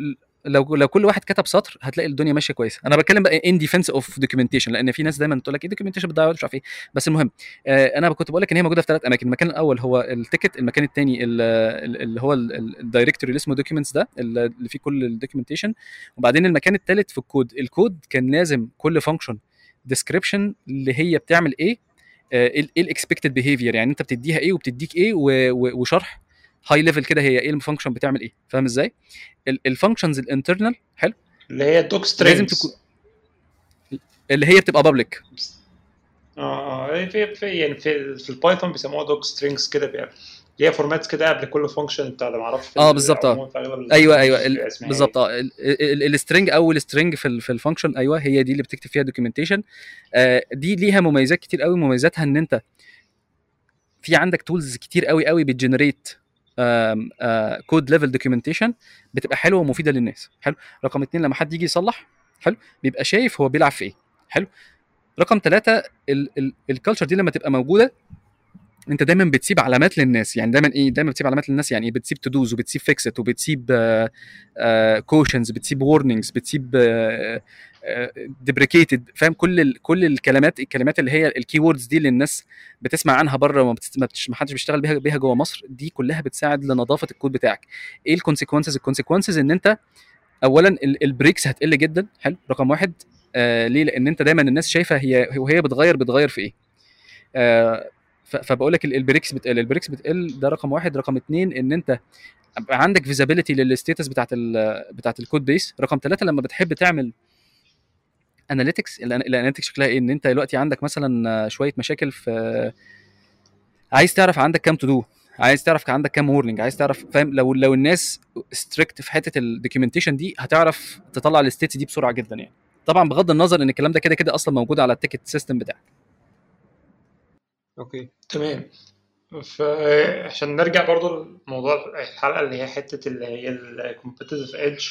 لو لو كل واحد كتب سطر هتلاقي الدنيا ماشية كويسة. أنا بتكلم بقى in defense of documentation لأن في ناس دايما تقول لك إيه documentation بتضيع مش عارف إيه. بس المهم آه أنا كنت بقول لك إن هي موجودة في ثلاث أماكن. المكان الأول هو ال ticket المكان الثاني اللي هو ال directory اللي اسمه documents ده اللي فيه كل ال documentation وبعدين المكان الثالث في ال code. ال code كان لازم كل function description اللي هي بتعمل إيه إيه ال expected behavior يعني أنت بتديها إيه وبتديك إيه وشرح high level كده هي إيه ال function بتعمل إيه؟ فاهم إزاي؟ ال functions ال internal حلو؟ اللي هي ال doc لازم strings تكون اللي هي بتبقى public آه آه في في يعني في, في ال Python بيسموها doc strings كده ليها formats كده قبل كل function بتاع ده معرفش في آه ال- بالظبط آه. أيوه ال- أيوه بالظبط إيه. آه ال string أول string في ال في ال function أيوه هي دي اللي بتكتب فيها documentation دي ليها مميزات كتير قوي مميزاتها إن أنت في عندك tools كتير قوي قوي بت generate code level documentation بتبقى حلوة ومفيدة للناس. حلو. رقم اتنين لما حد يجي يصلح حلو. بيبقى شايف هو بيلعب في إيه. حلو. رقم ثلاثة ال culture دي لما تبقى موجودة أنت دايما بتسيب علامات للناس. يعني دايما إيه دايما بتسيب علامات للناس. يعني إيه بتسيب to-dos وبتسيب fixed وبتسيب cautions بتسيب warnings بتسيب deprecated فاهم؟ كل ال كل الكلمات الكلمات اللي هي ال keywords دي اللي الناس بتسمع عنها بره وما ما حدش بيشتغل بيها بيها جوه مصر دي كلها بتساعد لنظافة الكود بتاعك. إيه ال consequences ال consequences إن أنت اولا ال- ال breaks هتقل جدا. حلو. رقم واحد آه ليه؟ لأن أنت دايما الناس شايفة هي وهي بتغير بتغير في إيه. آه فبقول لك ال- ال breaks بتقل ال breaks بتقل. ده رقم واحد. رقم اتنين إن أنت عندك visibility لل stats بتاعت ال بتاعت ال code base رقم ثلاثة لما بتحب تعمل analytics ال analytics شكلها إيه؟ إن أنت دلوقتي عندك مثلا شوية مشاكل في عايز تعرف عندك كام to do عايز تعرف عندك كام warning عايز تعرف فاهم؟ لو لو الناس strict في حتة ال documentation دي هتعرف تطلع ال stats دي بسرعة جدا يعني. طبعا بغض النظر إن الكلام ده كده كده أصلا موجود على ال ticket system بتاعك. okay تمام. فعشان نرجع برضو لموضوع الحلقة اللي هي حتة اللي هي edge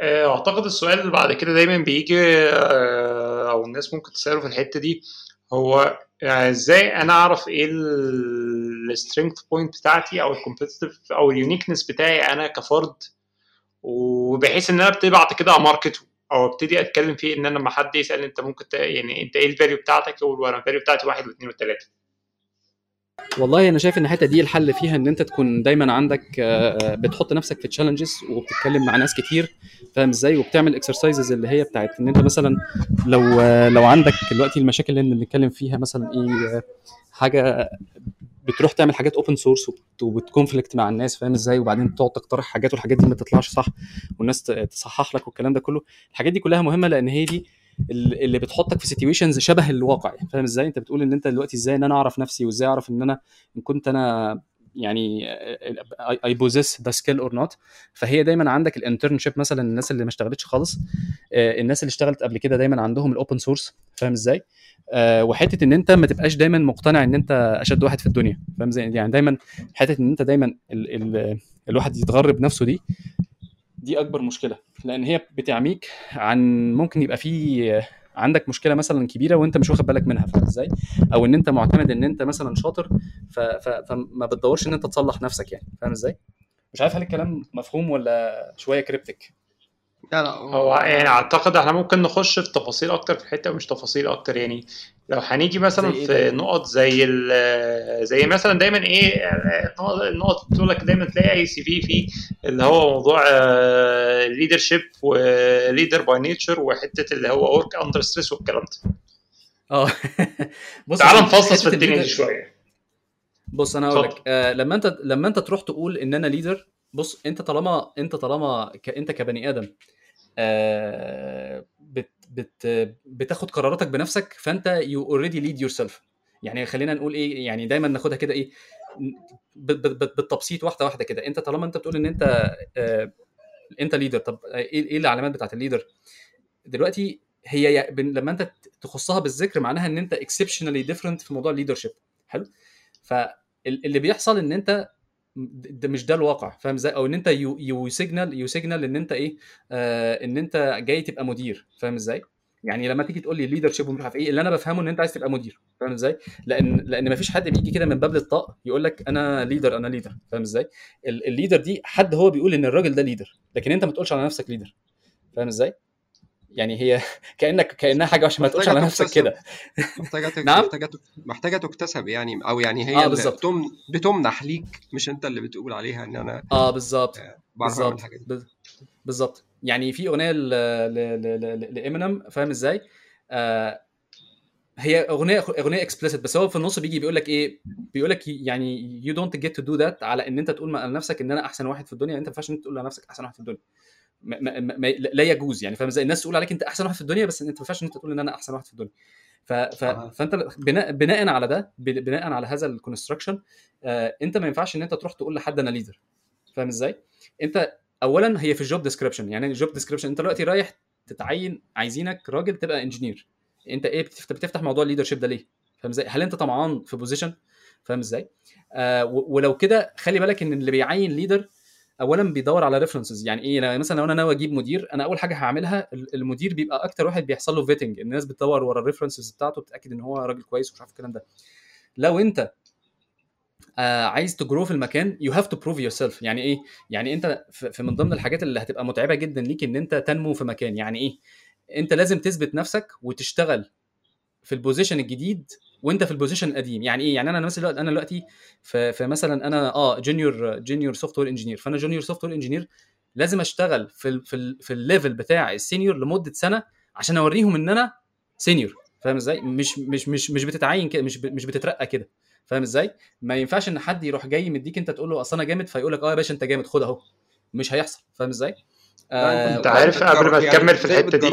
أعتقد السؤال اللي بعد كده دايما بيجي آه، أو الناس ممكن تسأله في الحتة دي هو يعني إزاي أنا أعرف إيه ال strength point بتاعتي أو ال competitive أو ال uniqueness بتاعي أنا كفرد وبحيث إن أنا أبتدي بعد كده أ market ه أو أبتدي أتكلم فيه إن أنا لما حد يسال أنت ممكن. يعني أنت إيه ال value بتاعتك أقول ال value بتاعتي واحد واثنين وثلاثة والله أنا شايف إن الحتة دي الحل فيها إن أنت تكون دايما عندك آه، بتحط نفسك في challenges وبتتكلم مع ناس كتير فاهم إزاي؟ وبتعمل exercises اللي هي بتاعت إن أنت مثلا لو آه، لو عندك دلوقتي المشاكل اللي بنتكلم فيها مثلا إيه آه، حاجة بتروح تعمل حاجات open source وبت conflict مع الناس فاهم إزاي؟ وبعدين تقعد تقترح حاجات والحاجات دي ما تطلعش صح والناس تصحح لك والكلام ده كله. الحاجات دي كلها مهمة لأن هي دي اللي بتحطك في situations شبه الواقع. يعني فاهم إزاي؟ أنت بتقول إن أنت دلوقتي إزاي إن أنا أعرف نفسي وإزاي أعرف إن أنا إن كنت أنا يعني اي بوزيس ذا سكيل اور نوت فهي دايما عندك الانترنشيب مثلا الناس اللي ما اشتغلتش خالص آه، الناس اللي اشتغلت قبل كده دايما عندهم الاوبن سورس فاهم إزاي؟ آه، وحتة إن أنت ما تبقاش دايما مقتنع إن أنت أشد واحد في الدنيا. فاهم إزاي؟ يعني دايما حتة إن أنت دايما ال ال الواحد يتغرب نفسه دي دي أكبر مشكلة لأن هي بتعميك عن ممكن يبقى في عندك مشكلة مثلا كبيرة وأنت مش واخد بالك منها فاهم إزاي؟ أو إن أنت معتمد إن أنت مثلا شاطر ف... ف... فما بتدورش إن أنت تصلح نفسك يعني فاهم إزاي؟ مش عارف هل الكلام مفهوم ولا شوية cryptic لا لا هو يعني أعتقد إحنا ممكن نخش في تفاصيل أكتر في الحتة مش تفاصيل أكتر يعني. لو هنيجي مثلا إيه في نقط زي زي مثلا دايما إيه النقط بتقول لك دايما تلاقي أي CV في اللي هو موضوع leadership و leader by nature وحتة اللي هو work under stress والكلام ده. آه. بص تعال نفصص في الدنيا دي شوية. بص أنا هقول لك آه لما انت لما أنت تروح تقول إن أنا leader بص أنت طالما أنت طالما ك... أنت كبني آدم آه بت... بت... بتاخد قراراتك بنفسك فانت you already lead yourself يعني خلينا نقول إيه يعني دايما ناخدها كده إيه بالتبسيط واحدة واحدة كده. أنت طالما أنت بتقول إن أنت آه أنت leader طب إيه إيه العلامات بتاعت ال leader؟ دلوقتي هي لما أنت تخصها بالذكر معناها إن أنت exceptionally different في موضوع ال leadership حلو؟ فاللي بيحصل إن أنت ده مش ده الواقع فاهم إزاي؟ أو إن أنت you signal you signal إن أنت إيه آه إن أنت جاي تبقى مدير فاهم إزاي؟ يعني لما تيجي تقول لي leadership ومش عارف إيه اللي أنا بفهمه إن أنت عايز تبقى مدير فاهم إزاي؟ لأن لأن ما فيش حد بيجي كده من باب الطاق يقول لك أنا leader أنا leader فاهم إزاي؟ ال leader دي حد هو بيقول إن الراجل ده leader لكن أنت ما تقولش على نفسك leader فاهم إزاي؟ يعني هي كانك كأنها حاجة عشان ما تقولش على نفسك كده. محتاجة نعم. محتاجة محتاجة تكتسب يعني أو يعني هي آه بالظبط. بتمنح ليك مش أنت اللي بتقول عليها إن أنا آه بالظبط. بالظبط. بالظبط. يعني في أغنية لإمينيم فاهم إزاي؟ آه هي اغنيه أغنية explicit بس هو في النص بيجي بيقول لك إيه؟ بيقول لك يعني you don't get to do that على إن أنت تقول لنفسك إن أنا أحسن واحد في الدنيا أنت ما ينفعش تقول لنفسك أحسن واحد في الدنيا. ما ما ما لا يجوز يعني فاهم؟ إزاي الناس تقول عليك أنت أحسن واحد في الدنيا بس أنت ما ينفعش أنت تقول إن أنا أحسن واحد في الدنيا. ف... ف... فأنت بناء بناء على ده بناء على هذا ال construction آه أنت ما ينفعش إن أنت تروح تقول لحد أنا leader فاهم إزاي؟ أنت اولا هي في ال job description يعني ال job description أنت دلوقتي رايح تتعين عايزينك راجل تبقى engineer أنت إيه بتفتح موضوع ال leadership ده ليه؟ فاهم إزاي؟ هل أنت طمعان في position فاهم إزاي؟ آه ولو كده خلي بالك إن اللي بيعين leader اولا بيدور على references يعني إيه؟ يعني مثلا لو أنا ناوي أجيب مدير أنا أول حاجة هعملها المدير بيبقى أكتر واحد بيحصل له vetting الناس بتدور ورا ال references بتاعته بتاكد إن هو راجل كويس ومش عارف الكلام ده. لو أنت آه عايز ت grow في المكان you have to prove yourself يعني إيه؟ يعني أنت في من ضمن الحاجات اللي هتبقى متعبة جدا ليك إن أنت تنمو في مكان. يعني إيه؟ أنت لازم تثبت نفسك وتشتغل في ال position الجديد وانت في ال position القديم يعني إيه؟ يعني أنا مثلا أنا دلوقتي في, في مثلا أنا آه junior junior software engineer فأنا junior software engineer لازم أشتغل في ال في, ال في ال level بتاع ال senior لمدة سنة عشان أوريهم إن أنا senior فاهم إزاي؟ مش مش مش مش بتتعين كده مش مش بتترقى كده. فاهم إزاي؟ ما ينفعش إن حد يروح جاي مديك أنت تقول له أصل أنا جامد فيقول لك آه يا باشا أنت جامد خد أهو. مش هيحصل. فاهم إزاي؟ آه أنت عارف قبل ما تكمل في الحتة دي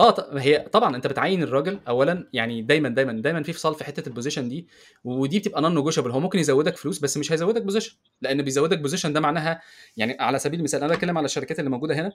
آه هي طبعا أنت بتعين الراجل اولا يعني دايما دايما دايما في فصال في حتة ال position دي ودي بتبقى non-negotiable هو ممكن يزودك فلوس بس مش هيزودك position لأن بيزودك position ده معناها يعني على سبيل المثال أنا بتكلم على الشركات اللي موجودة هنا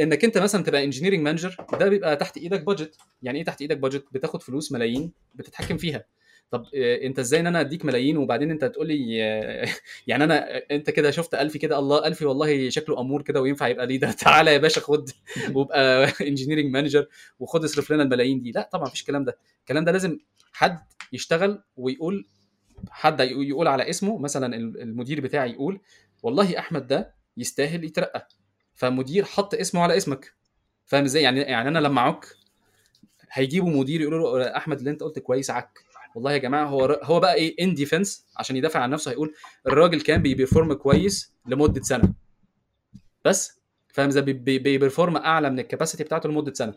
إنك أنت مثلا تبقى engineering manager ده بيبقى تحت إيدك budget يعني إيه تحت إيدك budget بتاخد فلوس ملايين بتتحكم فيها. طب أنت إزاي إن أنا أديك ملايين وبعدين أنت تقول لي يعني أنا أنت كده شفت ألفي كده؟ الله ألفي والله شكله أمور كده وينفع يبقى leader تعالى يا باشا خد وابقى engineering manager وخد اصرف لنا الملايين دي. لا طبعا مفيش الكلام ده. الكلام ده لازم حد يشتغل ويقول حد يقول على اسمه مثلا المدير بتاعي يقول والله أحمد ده يستاهل يترقى. فمدير حط اسمه على اسمك. فاهم إزاي؟ يعني يعني أنا لما عك هيجيبوا مدير يقولوا له أحمد اللي أنت قلت كويس عك. والله يا جماعة هو هو بقى إيه in defense عشان يدافع عن نفسه هيقول الراجل كان بي perform كويس لمدة سنة. بس فاهم إزاي؟ بي perform أعلى من ال capacity بتاعته لمدة سنة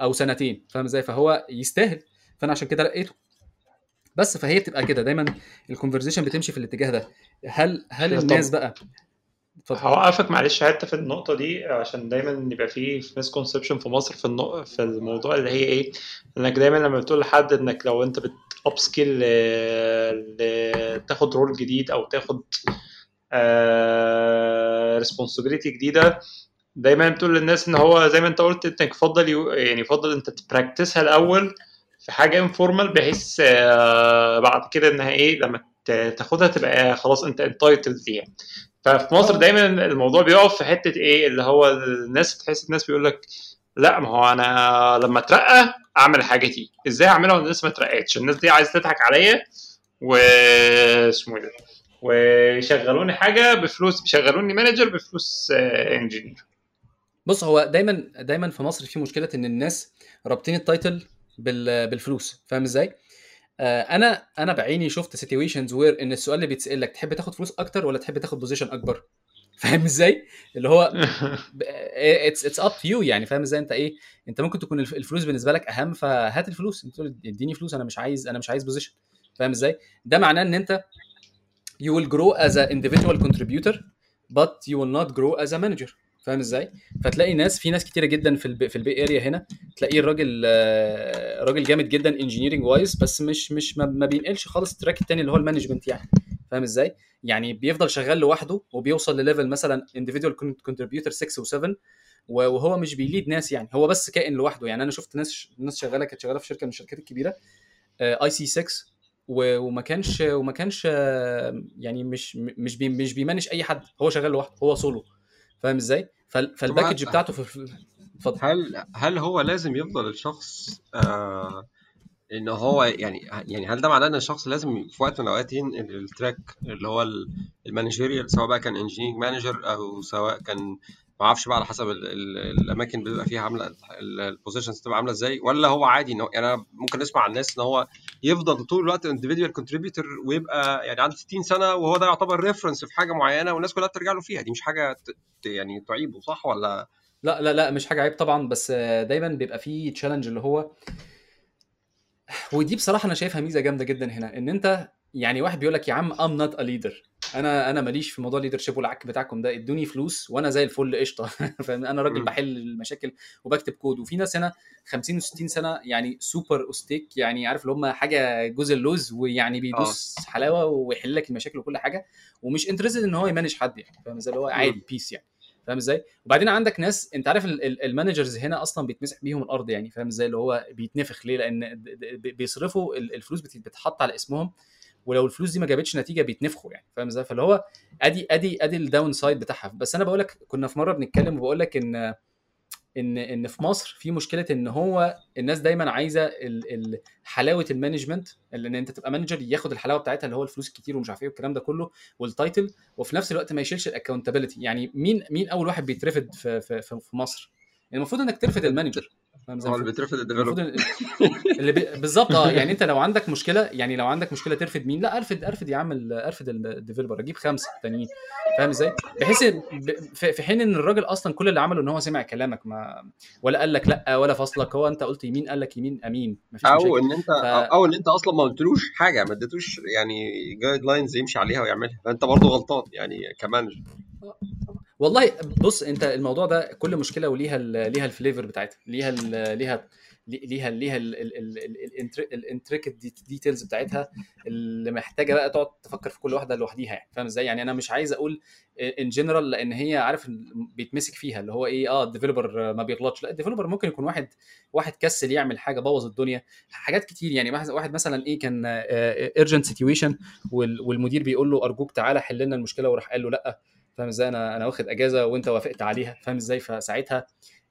أو سنتين فاهم إزاي؟ فهو يستاهل. فأنا عشان كده لقيته. بس فهي بتبقى كده. دايما ال conversation بتمشي في الاتجاه ده. هل هل الناس بقى هوقفك معلش حتة في النقطة دي عشان دايما يبقى في misconception في مصر في النق... في الموضوع اللي هي إيه؟ إنك دايما لما بتقول لحد إنك لو أنت بت upskill ل... تاخد role جديد أو تاخد responsibility جديدة دايما بتقول للناس إن هو زي ما أنت قلت إنك يفضل يعني يفضل أنت ت practice ها الأول في حاجة informal بحيث بعد كده إنها إيه؟ لما تاخدها تبقى خلاص انت entitled ليها ففي مصر دايما الموضوع بيقف في حتة إيه اللي هو الناس تحس الناس بيقول لك لا ما هو أنا لما أترقى أعمل الحاجة دي. إزاي أعملها والناس ما اترقتش الناس دي عايزة تضحك عليا و اسمه إيه ويشغلوني حاجة بفلوس بيشغلوني manager بفلوس engineer بص هو دايما دايما في مصر في مشكلة إن الناس رابطين ال title بالفلوس. فاهم إزاي؟ أنا أنا بعيني شفت situations where إن السؤال اللي بيتسال لك تحب تاخد فلوس أكتر ولا تحب تاخد position أكبر؟ فاهم إزاي؟ اللي هو it's it's up to you يعني فاهم إزاي؟ أنت إيه؟ أنت ممكن تكون الفلوس بالنسبة لك أهم فهات الفلوس. أنت تقول إديني فلوس أنا مش عايز أنا مش عايز position فاهم إزاي؟ ده معناه إن أنت you will grow as an individual contributor but you will not grow as a manager. فاهم إزاي؟ فتلاقي ناس في ناس كتيرة جدا في ال Bay في ال Bay Area هنا تلاقيه الراجل راجل جامد جدا engineering wise بس مش مش ما بينقلش خالص ال track التاني اللي هو ال management يعني. فاهم إزاي؟ يعني بيفضل شغال لوحده وبيوصل ل level مثلا individual contributor 6 و7 وهو مش بي lead ناس يعني. هو بس كائن لوحده يعني. أنا شفت ناس ناس شغالة كانت شغالة في شركة من الشركات الكبيرة IC 6 وما كانش وما كانش يعني مش مش بي مش بي manage أي حد. هو شغال لوحده هو سولو فاهم إزاي؟ فال package بتاعته في اتفضل هل هل هو لازم يفضل الشخص آه إن هو يعني يعني هل ده معناه إن الشخص لازم في وقت من الأوقات ينقل ال track اللي هو ال managerial سواء بقى كان engineering manager أو سواء كان ما أعرفش بقى على حسب ال ال الاماكن بيبقى فيها عاملة ال positions تبقى عاملة إزاي ولا هو عادي إن يعني أنا ممكن اسمع عن الناس إن هو يفضل طول الوقت individual contributor ويبقى يعني عنده 60 سنة وهو ده يعتبر reference في حاجة معينة والناس كلها بترجع له فيها دي مش حاجة يعني تعيبه صح ولا؟ لا لا لا مش حاجة عيب طبعا بس دايما بيبقى فيه challenge اللي هو ودي بصراحة أنا شايفها ميزة جامدة جدا هنا إن أنت يعني واحد بيقول لك يا عم I'm not a leader أنا أنا ماليش في موضوع ال leadership والعك بتاعكم ده ادوني فلوس وأنا زي الفل قشطة. فاهم أنا راجل بحل المشاكل وبكتب كود. وفي ناس هنا 50 و60 سنة يعني سوبر اوستيك يعني عارف اللي هم حاجة جوز اللوز ويعني بيدوس أوه. حلاوة ويحل لك المشاكل وكل حاجة ومش interested إن هو ي manage حد يعني. فاهم إزاي؟ اللي هو عادي peace يعني. فاهم إزاي؟ وبعدين عندك ناس أنت عارف ال managers هنا أصلا بيتمسح بيهم الأرض يعني. فاهم إزاي؟ اللي هو بيتنفخ ليه؟ لأن بيصرفوا الفلوس بتتحط على اسمهم ولو الفلوس دي ما جابتش نتيجة بيتنفخوا يعني فاهم إزاي؟ فاللي هو أدي أدي أدي ال downside بتاعها. بس أنا بقول لك كنا في مرة بنتكلم وبقول لك إن إن إن في مصر في مشكلة إن هو الناس دايما عايزة حلاوة ال management إن أنت تبقى manager ياخد الحلاوة بتاعتها اللي هو الفلوس الكتير ومش عارف إيه والكلام ده كله وال title وفي نفس الوقت ما يشيلش ال accountability يعني مين مين أول واحد بيترفد في في, في, في مصر؟ المفروض إنك ترفد ال manager. هو اللي بيترفد ال developer اللي بي... بالظبط آه يعني انت لو عندك مشكلة يعني لو عندك مشكلة ترفد مين؟ لا ارفد ارفد يا عم ارفد ال developer أجيب خمسة تانيين. فاهم إزاي؟ بحيث في حين ان الراجل أصلا كل اللي عمله إن هو سمع كلامك ما ولا قال لك لأ ولا فصلك هو انت قلت يمين قال لك يمين أمين مفيش أو مشاكل. إن أنت ف... أو إن أنت أصلا ما قلتلوش حاجة ما اديتوش يعني guidelines يمشي عليها ويعملها. فأنت برضه غلطان يعني ك manager والله بص انت الموضوع ده كل مشكلة وليها ليها ال flavor بتاعتها ليها ليها ليها ليها ال intricate details بتاعتها اللي محتاجة بقى تقعد تفكر في كل واحدة لوحديها يعني. فاهم إزاي؟ يعني أنا مش عايز أقول إن جنرال لأن هي عارف بيتمسك فيها اللي هو إيه آه ال developer ما بيغلطش. لا ال developer ممكن يكون واحد واحد كسل يعمل حاجة بوظ الدنيا. حاجات كتير يعني واحد مثلا إيه كان urgent situation والمدير بيقول له أرجوك تعالى حل لنا المشكلة وراح قال له لأ. فاهم إزاي؟ أنا أنا واخد أجازة وأنت وافقت عليها فاهم إزاي؟ فساعتها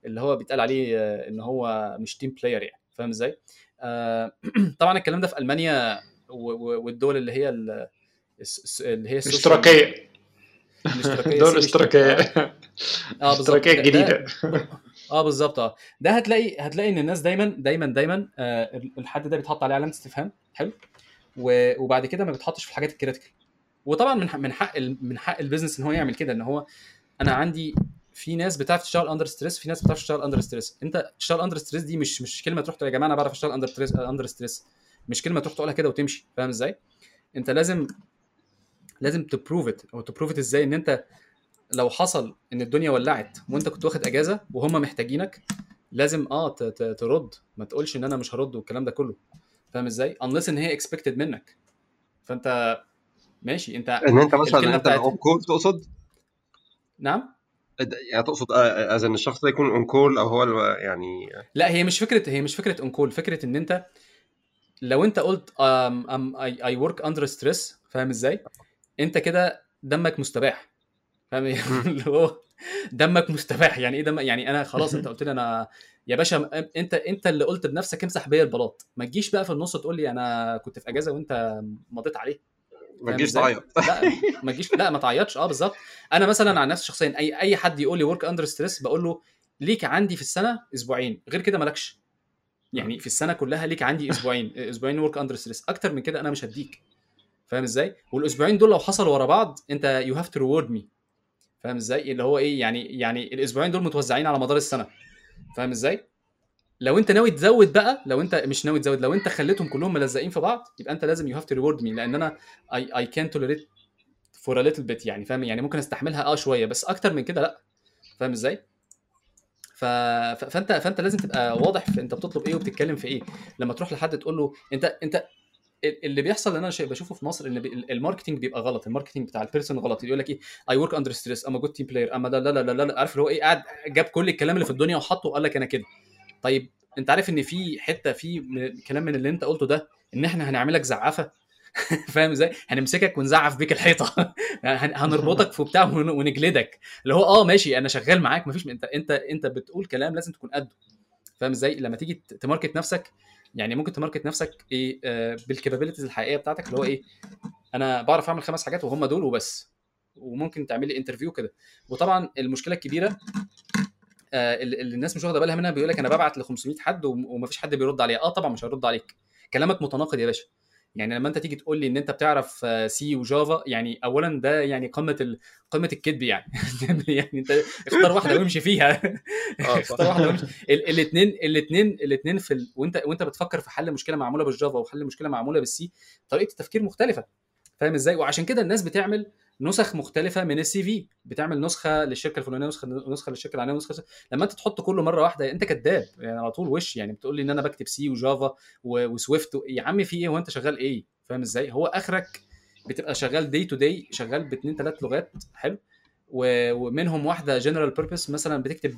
اللي هو بيتقال عليه إن هو مش team player يعني فاهم إزاي؟ آه طبعا الكلام ده في ألمانيا والدول اللي هي اللي هي الاشتراكية. الاشتراكية دول اشتراكيه آه اشتراكية جديدة. آه بالظبط. آه ده هتلاقي هتلاقي إن الناس دايما دايما دايما آه الحد ده بيتحط عليه علامه استفهام حلو؟ وبعد كده ما بتحطش في الحاجات ال critical. وطبعا من من حق من حق ال business إن هو يعمل كده إن هو أنا عندي في ناس بتعرف تشتغل under stress في ناس بتعرف تشتغل under stress أنت تشتغل under stress دي مش مش كلمة تروح تقول يا جماعة أنا بعرف أشتغل under stress under stress مش كلمة تروح تقولها كده وتمشي. فاهم إزاي؟ أنت لازم لازم ت prove it أو ت prove it إزاي؟ إن أنت لو حصل إن الدنيا ولعت وأنت كنت واخد إجازة وهم محتاجينك لازم آه ترد. ما تقولش إن أنا مش هرد والكلام ده كله. فاهم إزاي؟ unless إن هي expected منك. فأنت ماشي. انت إن أنت مثلا أنت on call تقصد؟ نعم. يعني تقصد as إن الشخص ده يكون on call أو هو يعني لا هي مش فكرة هي مش فكرة on call فكرة إن أنت لو أنت قلت I work under stress فاهم إزاي؟ أنت كده دمك مستباح. فاهم؟ اللي هو دمك مستباح. يعني إيه دم؟ يعني أنا خلاص أنت قلت لي أنا يا باشا أنت أنت اللي قلت بنفسك امسح بيا البلاط. ما تجيش بقى في النص تقول لي أنا كنت في أجازة وأنت مضيت عليه. ما تجيش تعيط. لا ما تجيش لا ما تعيطش. آه بالظبط. أنا مثلا عن نفسي شخصيا أي أي حد يقول لي work under stress بقول له ليك عندي في السنة أسبوعين. غير كده مالكش. يعني في السنة كلها ليك عندي أسبوعين. أسبوعين work under stress أكتر من كده أنا مش هديك. فاهم إزاي؟ والأسبوعين دول لو حصلوا ورا بعض أنت you have to reward me فاهم إزاي؟ اللي هو إيه؟ يعني يعني الأسبوعين دول متوزعين على مدار السنة. فاهم إزاي؟ لو انت ناوي تزود بقى لو انت مش ناوي تزود لو انت خليتهم كلهم ملزقين في بعض يبقى انت لازم you have to reward me لأن أنا I I can tolerate for a little bit يعني فاهم؟ يعني ممكن استحملها آه شوية بس أكتر من كده لأ. فاهم إزاي؟ ف... فأنت فأنت لازم تبقى واضح في أنت بتطلب إيه وبتتكلم في إيه. لما تروح لحد تقول له أنت أنت اللي بيحصل اللي أنا بشوفه في مصر ان ال marketing بيبقى غلط ال marketing بتاع ال person غلط يقول لك إيه I work under stress I'm a good team player I'm a لا لا لا لا, لا. عارف اللي هو إيه قاعد جاب كل الكلام اللي في الدنيا وحطه وقال لك أنا كده. طيب انت عارف ان في حتة في كلام من اللي انت قلته ده ان إحنا هنعملك زعافه فاهم إزاي؟ هنمسكك ونزعف بيك الحيطة. هنربطك في بتاع ونجلدك. اللي هو آه ماشي أنا شغال معاك مفيش انت انت انت بتقول كلام لازم تكون قده. فاهم إزاي؟ لما تيجي ت market نفسك يعني ممكن ت market نفسك إيه آه بال capabilities الحقيقية بتاعتك اللي هو إيه أنا بعرف أعمل خمس حاجات وهم دول وبس. وممكن تعمل لي interview كده. وطبعا المشكلة الكبيرة اللي الناس مش واخدة بالها منها بيقول لك أنا ببعت ل 500 حد ومفيش حد بيرد عليا. آه طبعا مش هيرد عليك. كلامك متناقض يا باشا. يعني لما أنت تيجي تقول لي إن أنت بتعرف C و Java يعني اولا ده يعني قمة ال... قمة الكذب يعني. يعني أنت اختار واحدة وامشي فيها. اختار واحدة وامشي. الاثنين الاثنين الاثنين في ال... وأنت وأنت بتفكر في حل مشكلة معمولة بال Java وحل مشكلة معمولة بال C طريقة التفكير مختلفة. فاهم إزاي؟ وعشان كده الناس بتعمل نسخ مختلفة من ال CV بتعمل نسخة للشركة الفلانية نسخة نسخة للشركة العلانيه نسخة لما انت تحط كله مرة واحدة انت كذاب يعني على طول وش يعني بتقول لي ان أنا بكتب C و Java و Swift و... يا عم في إيه؟ وانت شغال إيه فاهم إزاي؟ هو اخرك بتبقى شغال day to day شغال باثنين ثلاث لغات حلو؟ ومنهم واحدة general purpose مثلا بتكتب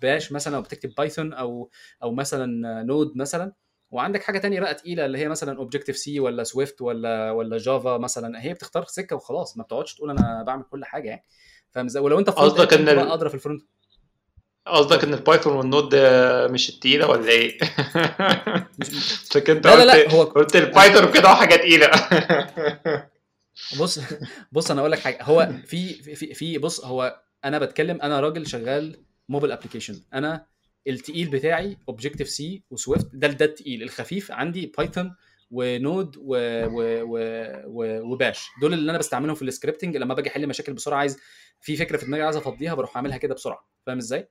Bash مثلا أو بتكتب Python أو أو مثلا Node مثلا. وعندك حاجة تانية بقى تقيلة اللي هي مثلا Objective-C ولا Swift ولا ولا Java مثلا هي بتختار سكة وخلاص ما بتقعدش تقول أنا بعمل كل حاجة يعني. فاهم إزاي؟ ولو أنت قصدك إن ال... أدرى في ال front قصدك إن ال Python وال Node مش التقيلة ولا إيه؟ أنت لا لا لا قلت هو قلت ال Python كده حاجة تقيلة. بص بص أنا أقول لك حاجة هو في في في بص هو أنا بتكلم أنا راجل شغال mobile application أنا التقيل بتاعي Objective-C و Swift ده ده التقيل. الخفيف عندي Python و Node و... و... و... و... و Bash دول اللي أنا بستعملهم في ال scripting لما باجي أحل مشاكل بسرعة عايز في فكرة في دماغي عايز أفضيها بروح أعملها كده بسرعة. فاهم إزاي؟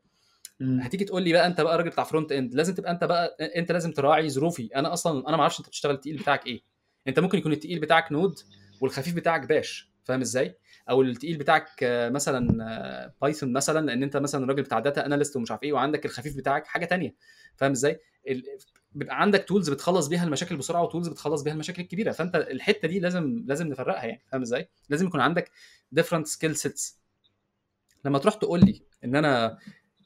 هتيجي تقول لي بقى أنت بقى راجل بتاع front end لازم تبقى أنت بقى أنت لازم تراعي ظروفي. أنا أصلا أنا ما أعرفش أنت بتشتغل التقيل بتاعك إيه. أنت ممكن يكون التقيل بتاعك Node والخفيف بتاعك Bash فاهم إزاي؟ أو التقيل بتاعك مثلا Python مثلا لأن أنت مثلا راجل بتاع data analyst ومش عارف إيه وعندك الخفيف بتاعك حاجة تانية. فاهم إزاي؟ بيبقى عندك tools بتخلص بيها المشاكل بسرعة و tools بتخلص بيها المشاكل الكبيرة. فأنت الحتة دي لازم لازم نفرقها يعني. فاهم إزاي؟ لازم يكون عندك different skill sets لما تروح تقول لي إن أنا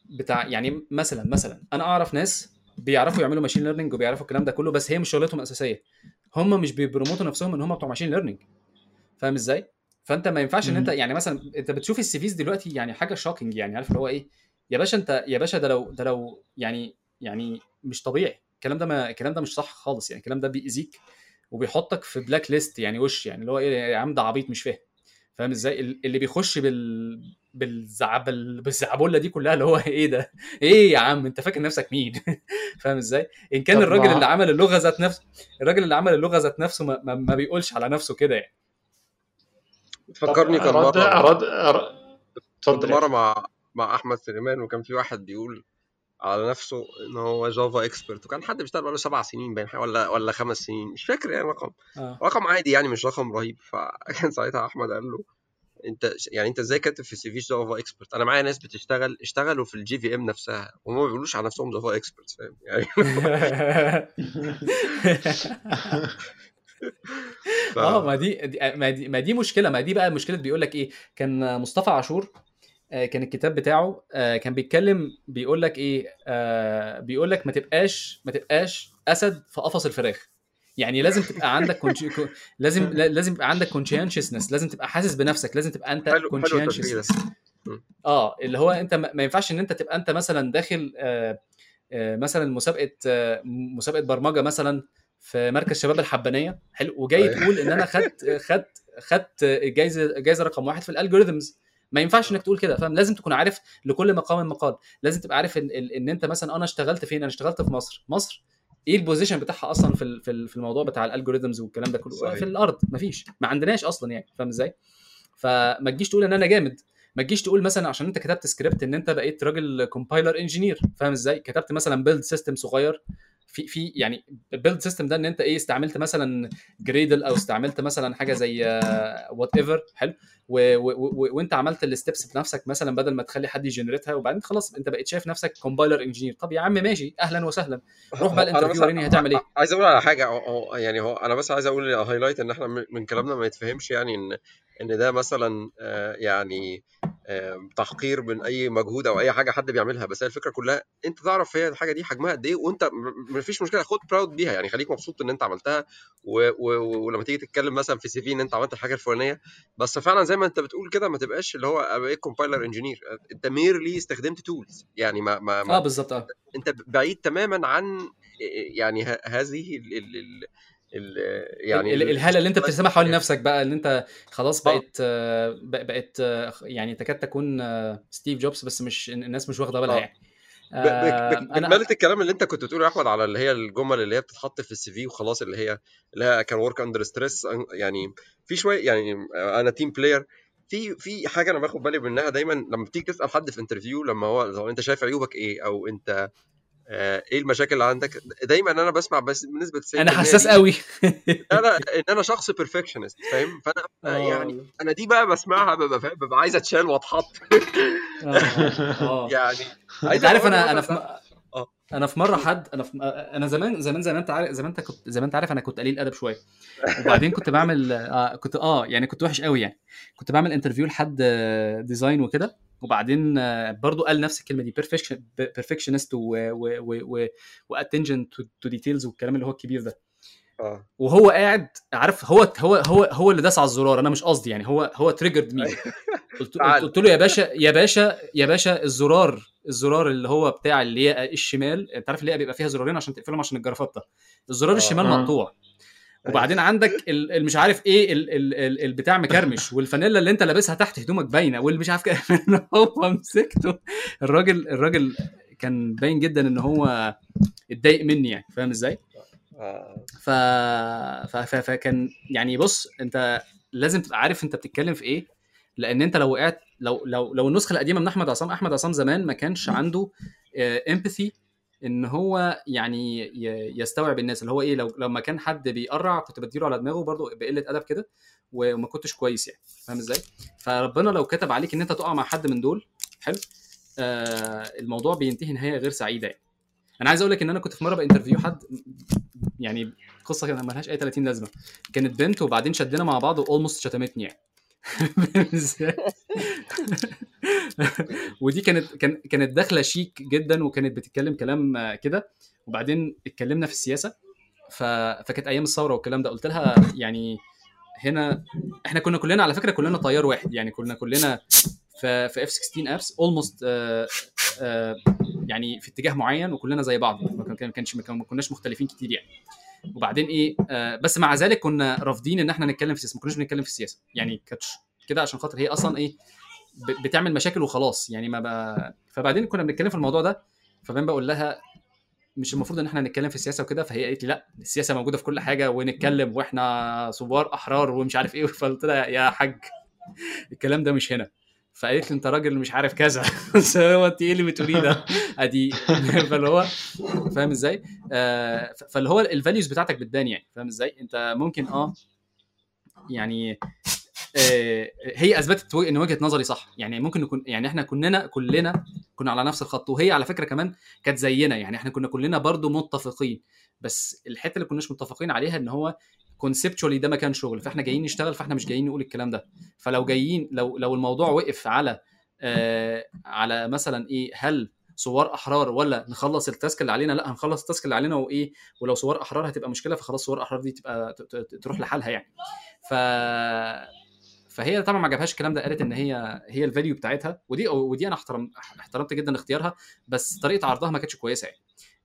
بتاع يعني مثلا مثلا أنا أعرف ناس بيعرفوا يعملوا machine learning وبيعرفوا الكلام ده كله بس هي مش شغلتهم الاساسيه هم مش بي promote وا نفسهم إن هم بتوع machine learning فاهم إزاي؟ فأنت ما ينفعش إن أنت يعني مثلا أنت بتشوف ال CVs دلوقتي يعني حاجة shocking يعني عارف اللي هو إيه؟ يا باشا أنت يا باشا ده لو ده لو يعني يعني مش طبيعي. الكلام ده ما الكلام ده مش صح خالص يعني. الكلام ده بيأذيك وبيحطك في blacklist يعني وش يعني اللي هو إيه يا عم ده عبيط مش فاهم. فاهم إزاي؟ اللي بيخش بال بالزعبل بالزعبله دي كلها اللي هو إيه ده؟ إيه يا عم؟ أنت فاكر نفسك مين؟ فاهم إزاي؟ إن كان الراجل اللي عمل اللغة ذات نفسه الراجل اللي عمل اللغة ذات نفسه ما, ما, ما بيقولش على نفسه كده يعني. تفكرني كان مرة أرد... أرد... كنت مرة مع مع أحمد سليمان وكان في واحد بيقول على نفسه إن هو Java expert وكان حد بيشتغل بقاله سبع سنين باين ولا ولا خمس سنين مش فاكر يعني رقم. آه. رقم عادي يعني مش رقم رهيب. فكان ساعتها أحمد قال له أنت يعني أنت إزاي كاتب في سي في جافا اكسبرت أنا معايا ناس بتشتغل اشتغلوا في الـ JVM نفسها وهم ما بيقولوش على نفسهم Java expert فاهم؟ يعني ف... آه ما دي ما دي ما دي مشكلة ما دي بقى مشكلة بيقول لك إيه كان مصطفى عاشور كان الكتاب بتاعه كان بيتكلم بيقول لك إيه بيقول لك ما تبقاش ما تبقاش أسد في قفص الفراخ. يعني لازم تبقى عندك consc... لازم لازم يبقى عندك consciousness لازم تبقى حاسس بنفسك لازم تبقى أنت conscious آه اللي هو أنت ما ينفعش إن أنت تبقى أنت مثلا داخل آه آه مثلا مسابقة آه مسابقة برمجة مثلا في مركز شباب الحبانية حلو وجاي تقول إن أنا خدت خدت خدت جايزه جايزه رقم واحد في الـ algorithms. ما ينفعش إنك تقول كده فاهم؟ لازم تكون عارف لكل مقام مقال لازم تبقى عارف إن, إن أنت مثلا أنا اشتغلت فين؟ أنا اشتغلت في مصر. مصر إيه الـ position بتاعها أصلا في في الموضوع بتاع الـ algorithms والكلام ده كله؟ صحيح. في الأرض مفيش ما عندناش أصلا يعني فاهم إزاي؟ فما تجيش تقول إن أنا جامد. ما تجيش تقول مثلا عشان أنت كتبت سكريبت إن أنت بقيت راجل compiler engineer فاهم إزاي؟ كتبت مثلا build system صغير. في في يعني الـ build system ده إن أنت إيه استعملت مثلا Gradle أو استعملت مثلا حاجة زي whatever حلو؟ وأنت عملت الـ steps بنفسك مثلا بدل ما تخلي حد ي generate ها وبعدين خلاص أنت بقيت شايف نفسك compiler engineer طب يا عم ماشي أهلا وسهلا. روح بقى الـ interview وريني هتعمل إيه؟ عايز أقول على حاجة هو يعني هو أنا بس عايز أقول highlight إن إحنا من كلامنا ما يتفهمش يعني إن إن ده مثلا يعني تحقير من أي مجهود أو أي حاجة حد بيعملها بس هي الفكرة كلها أنت تعرف هي الحاجة دي حجمها قد إيه وأنت ما فيش مشكلة خد proud بيها يعني خليك مبسوط إن أنت عملتها و... و... ولما تيجي تتكلم مثلا في CV إن أنت عملت الحاجة الفلانية بس فعلا زي ما أنت بتقول كده ما تبقاش اللي هو بقيت compiler engineer أنت merely استخدمت tools يعني ما, ما... آه بالظبط آه أنت بعيد تماما عن يعني. هذه ال... ال... ال يعني ال الهاله اللي انت بترسمها حوالين نفسك بقى ان انت خلاص آه. بقيت آه يعني تكاد تكون آه ستيف جوبز بس مش الناس مش واخدة بالها يعني. بكملة الكلام اللي انت كنت بتقوله يا أحمد على اللي هي الجمل اللي هي بتتحط في الـ CV وخلاص اللي هي اللي هي can work under stress يعني في شوية يعني أنا team player في في حاجة أنا باخد بالي منها دايما لما بتيجي تسأل حد في interview لما هو انت شايف عيوبك إيه أو أنت إيه المشاكل اللي عندك؟ دايما أنا بسمع بس بنسبة 90% أنا حساس قوي. أنا إن أنا شخص perfectionist فاهم؟ فأنا أوه. يعني أنا دي بقى بسمعها ببقى ببقى عايز أتشال وأتحط. يعني انت عارف أنا أنا في أنا في مرة حد أنا في أنا زمان زمان زي ما أنت عارف زي ما أنت كنت زي ما أنت عارف أنا كنت قليل أدب شوية. وبعدين كنت بعمل آه كنت آه يعني كنت وحش قوي يعني. كنت بعمل interview لحد design وكده. وبعدين برضو قال نفس الكلمة دي perfectionist و attention to details والكلام اللي هو الكبير ده. آه. وهو قاعد عارف هو هو هو هو اللي داس على الزرار أنا مش قصدي يعني هو هو triggered me قلت, قلت له يا باشا يا باشا يا باشا الزرار الزرار اللي هو بتاع اللي هي الشمال أنت عارف اللي هي بيبقى فيها زرارين عشان تقفلهم عشان الجرافطه الزرار الشمال مقطوع. وبعدين عندك مش عارف إيه البتاع مكرمش والفانيلا اللي انت لابسها تحت هدومك باينة واللي مش عارف كده. هو مسكته. الراجل الراجل كان باين جدا ان هو اتضايق مني يعني فاهم إزاي؟ ف... ف... ف... فكان يعني بص انت لازم تبقى عارف انت بتتكلم في إيه لأن انت لو وقعت لو لو لو النسخة القديمة من أحمد عصام أحمد عصام زمان ما كانش عنده empathy إن هو يعني يستوعب الناس اللي هو إيه لو لما كان حد بيقرع كنت بديله على دماغه برضه بقلة أدب كده وما كنتش كويس يعني فاهم إزاي؟ فربنا لو كتب عليك إن أنت تقع مع حد من دول حلو آه الموضوع بينتهي نهاية غير سعيدة يعني. أنا عايز أقول لك إن أنا كنت في مرة ب interview حد يعني قصة كده ملهاش أي 30 لازمة كانت بنت وبعدين شدنا مع بعض و almost شتمتني يعني. ودي كانت كانت داخلة شيك جدا وكانت بتتكلم كلام كده. وبعدين اتكلمنا في السياسة. فكانت أيام الثورة والكلام ده. قلت لها يعني هنا إحنا كنا كلنا على فكرة كلنا تيار واحد. يعني كنا كلنا في في اف 16 ارس almost يعني في اتجاه معين وكلنا زي بعض. ما كانش ما كناش مختلفين كتير يعني. وبعدين إيه آه بس مع ذلك كنا رافضين إن إحنا نتكلم في السياسة ما كناش بنتكلم في السياسة. يعني كانتش كده عشان خاطر هي أصلا إيه بتعمل مشاكل وخلاص. يعني ما بقى فبعدين كنا بنتكلم في الموضوع ده فبين بقول لها مش المفروض إن إحنا نتكلم في السياسة وكده. فهي قالت لي لأ السياسة موجودة في كل حاجة ونتكلم وإحنا ثوار أحرار ومش عارف إيه. فقلت لها يا حاج الكلام ده مش هنا. فقالت لي انت راجل مش عارف كذا. هو انت إيه اللي بتقوليه ده؟ ادي فاللي هو فاهم إزاي؟ آه فاللي هو الـ values بتاعتك بتبان يعني فاهم إزاي؟ انت ممكن آه يعني آه هي اثبتت ان وجهة نظري صح. يعني ممكن نكون يعني إحنا كلنا كلنا كنا على نفس الخط. وهي على فكرة كمان كانت زينا. يعني إحنا كنا كلنا برضو متفقين. بس الحتة اللي كناش متفقين عليها إن هو conceptually ده مكان شغل فإحنا جايين نشتغل فإحنا مش جايين نقول الكلام ده. فلو جايين لو لو الموضوع وقف على آه على مثلا إيه هل ثوار أحرار ولا نخلص الـ task اللي علينا؟ لأ هنخلص الـ task اللي علينا وإيه ولو ثوار أحرار هتبقى مشكلة فخلاص ثوار أحرار دي تبقى تروح لحالها يعني. ف فهي طبعا ما عجبهاش الكلام ده قالت إن هي هي الـ value بتاعتها ودي ودي أنا احترم احترمت جدا اختيارها بس طريقة عرضها ما كانتش كويسة يعني.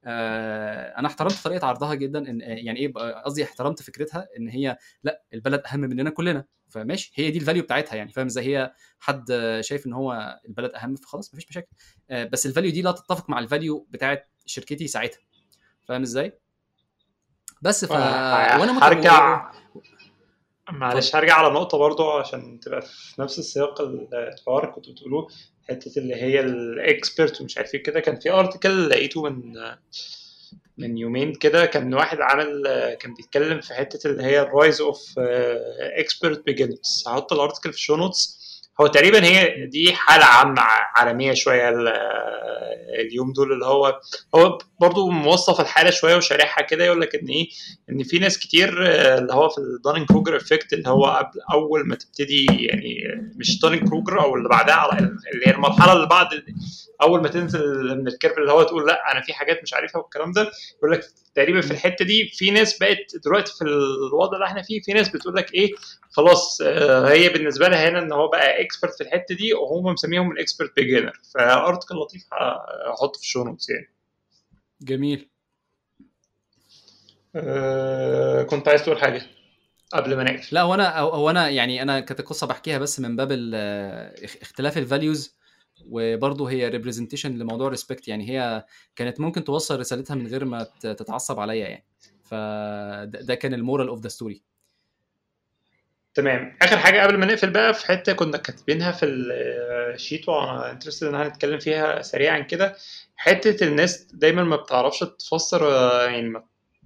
أنا احترمت طريقة عرضها جدا إن يعني إيه قصدي احترمت فكرتها إن هي لأ البلد أهم مننا كلنا فماشي هي دي الـ value بتاعتها يعني فاهم إزاي؟ هي حد شايف إن هو البلد أهم فخلاص مفيش مشاكل. آه بس الـ value دي لا تتفق مع الـ value بتاعت شركتي ساعتها فاهم إزاي؟ بس ف وأنا هرجع معلش هرجع على نقطة برضو عشان تبقى في نفس السياق الحوار كنت بتقولوه حتة اللي هي الـ expert ومش عارف إيه كده. كان في article لقيته من من يومين كده. كان واحد عامل كان بيتكلم في حتة اللي هي الـ rise of expert beginners هحط ال article في ال show notes هو تقريبا هي دي حالة عامة عالمية شوية اليوم دول اللي هو هو برضو موصف الحالة شوية وشارحها كده يقول لك إن إيه؟ إن في ناس كتير اللي هو في ال Dunning Kruger effect اللي هو قبل أول ما تبتدي يعني مش Dunning Kruger أو اللي بعدها اللي هي المرحلة اللي بعد أول ما تنزل من ال curve اللي هو تقول لا أنا في حاجات مش عارفها والكلام ده يقول لك تقريبا في الحتة دي في ناس بقت دلوقتي في الوضع اللي إحنا فيه في ناس بتقول لك إيه خلاص هي بالنسبة لها هنا إن هو بقى expert في الحتة دي وهم مسميهم ال expert beginner ف article لطيف هحطه في ال show notes يعني. جميل. أه كنت عايز تقول حاجة قبل ما نقفل؟ لا هو أنا هو أنا يعني أنا كانت القصة بحكيها بس من باب اختلاف ال values وبرضه هي representation لموضوع respect يعني هي كانت ممكن توصل رسالتها من غير ما تتعصب عليا يعني. فده كان ال moral of the story تمام. آخر حاجة قبل ما نقفل بقى في حتة كنا كاتبينها في ال sheet وأنا interested إن هنتكلم فيها سريعا كده. حتة الناس دايما ما بتعرفش تفسر يعني ما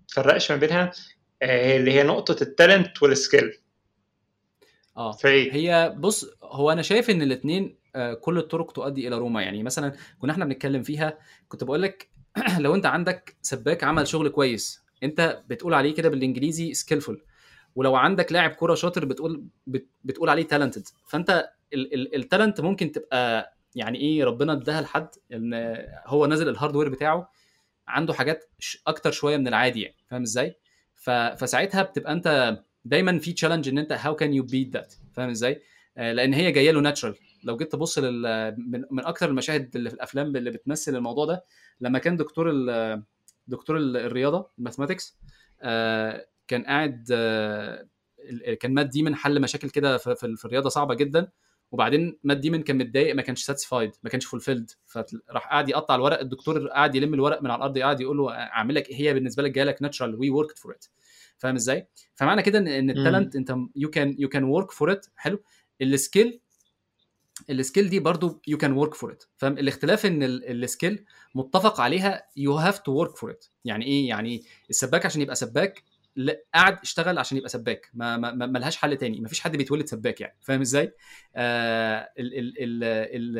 تفرقش ما بينها اللي هي نقطة ال talent وال skill آه. فإيه؟ هي بص هو أنا شايف إن الاثنين كل الطرق تؤدي إلى روما. يعني مثلا كنا إحنا بنتكلم فيها كنت بقول لك لو أنت عندك سباك عمل شغل كويس أنت بتقول عليه كده بالإنجليزي skillful ولو عندك لاعب كورة شاطر بتقول بتقول عليه talented فأنت ال talent ممكن تبقى يعني إيه ربنا اداها لحد إن هو نازل ال hardware بتاعه عنده حاجات أكتر شوية من العادي يعني. فاهم إزاي؟ فساعتها بتبقى أنت دايما في challenge إن أنت how can you beat that فاهم إزاي؟ لأن هي جاية له natural لو جيت تبص لل من, من أكتر المشاهد اللي في الأفلام اللي بتمثل الموضوع ده لما كان دكتور ال... دكتور الرياضة ال mathematics كان قاعد كان مات ديمن حل مشاكل كده في, في الرياضة صعبة جدا وبعدين مات ديمن كان متضايق ما كانش satisfied ما كانش fulfilled فراح قاعد يقطع الورق الدكتور قاعد يلم الورق من على الأرض قاعد يقول له أعمل لك هي بالنسبة لك جاية لك natural we worked for it فاهم إزاي؟ فمعنى كده إن, ال talent أنت you can you can work for it حلو. ال skill ال skill دي برضو you can work for it فاهم؟ الاختلاف إن ال skill متفق عليها you have to work for it يعني إيه؟ يعني السباك عشان يبقى سباك قاعد اشتغل عشان يبقى سباك. ما, ما, ما لهاش حل تاني. ما فيش حد بيتولد سباك يعني. فاهم إزاي؟ آه ال ال ال ال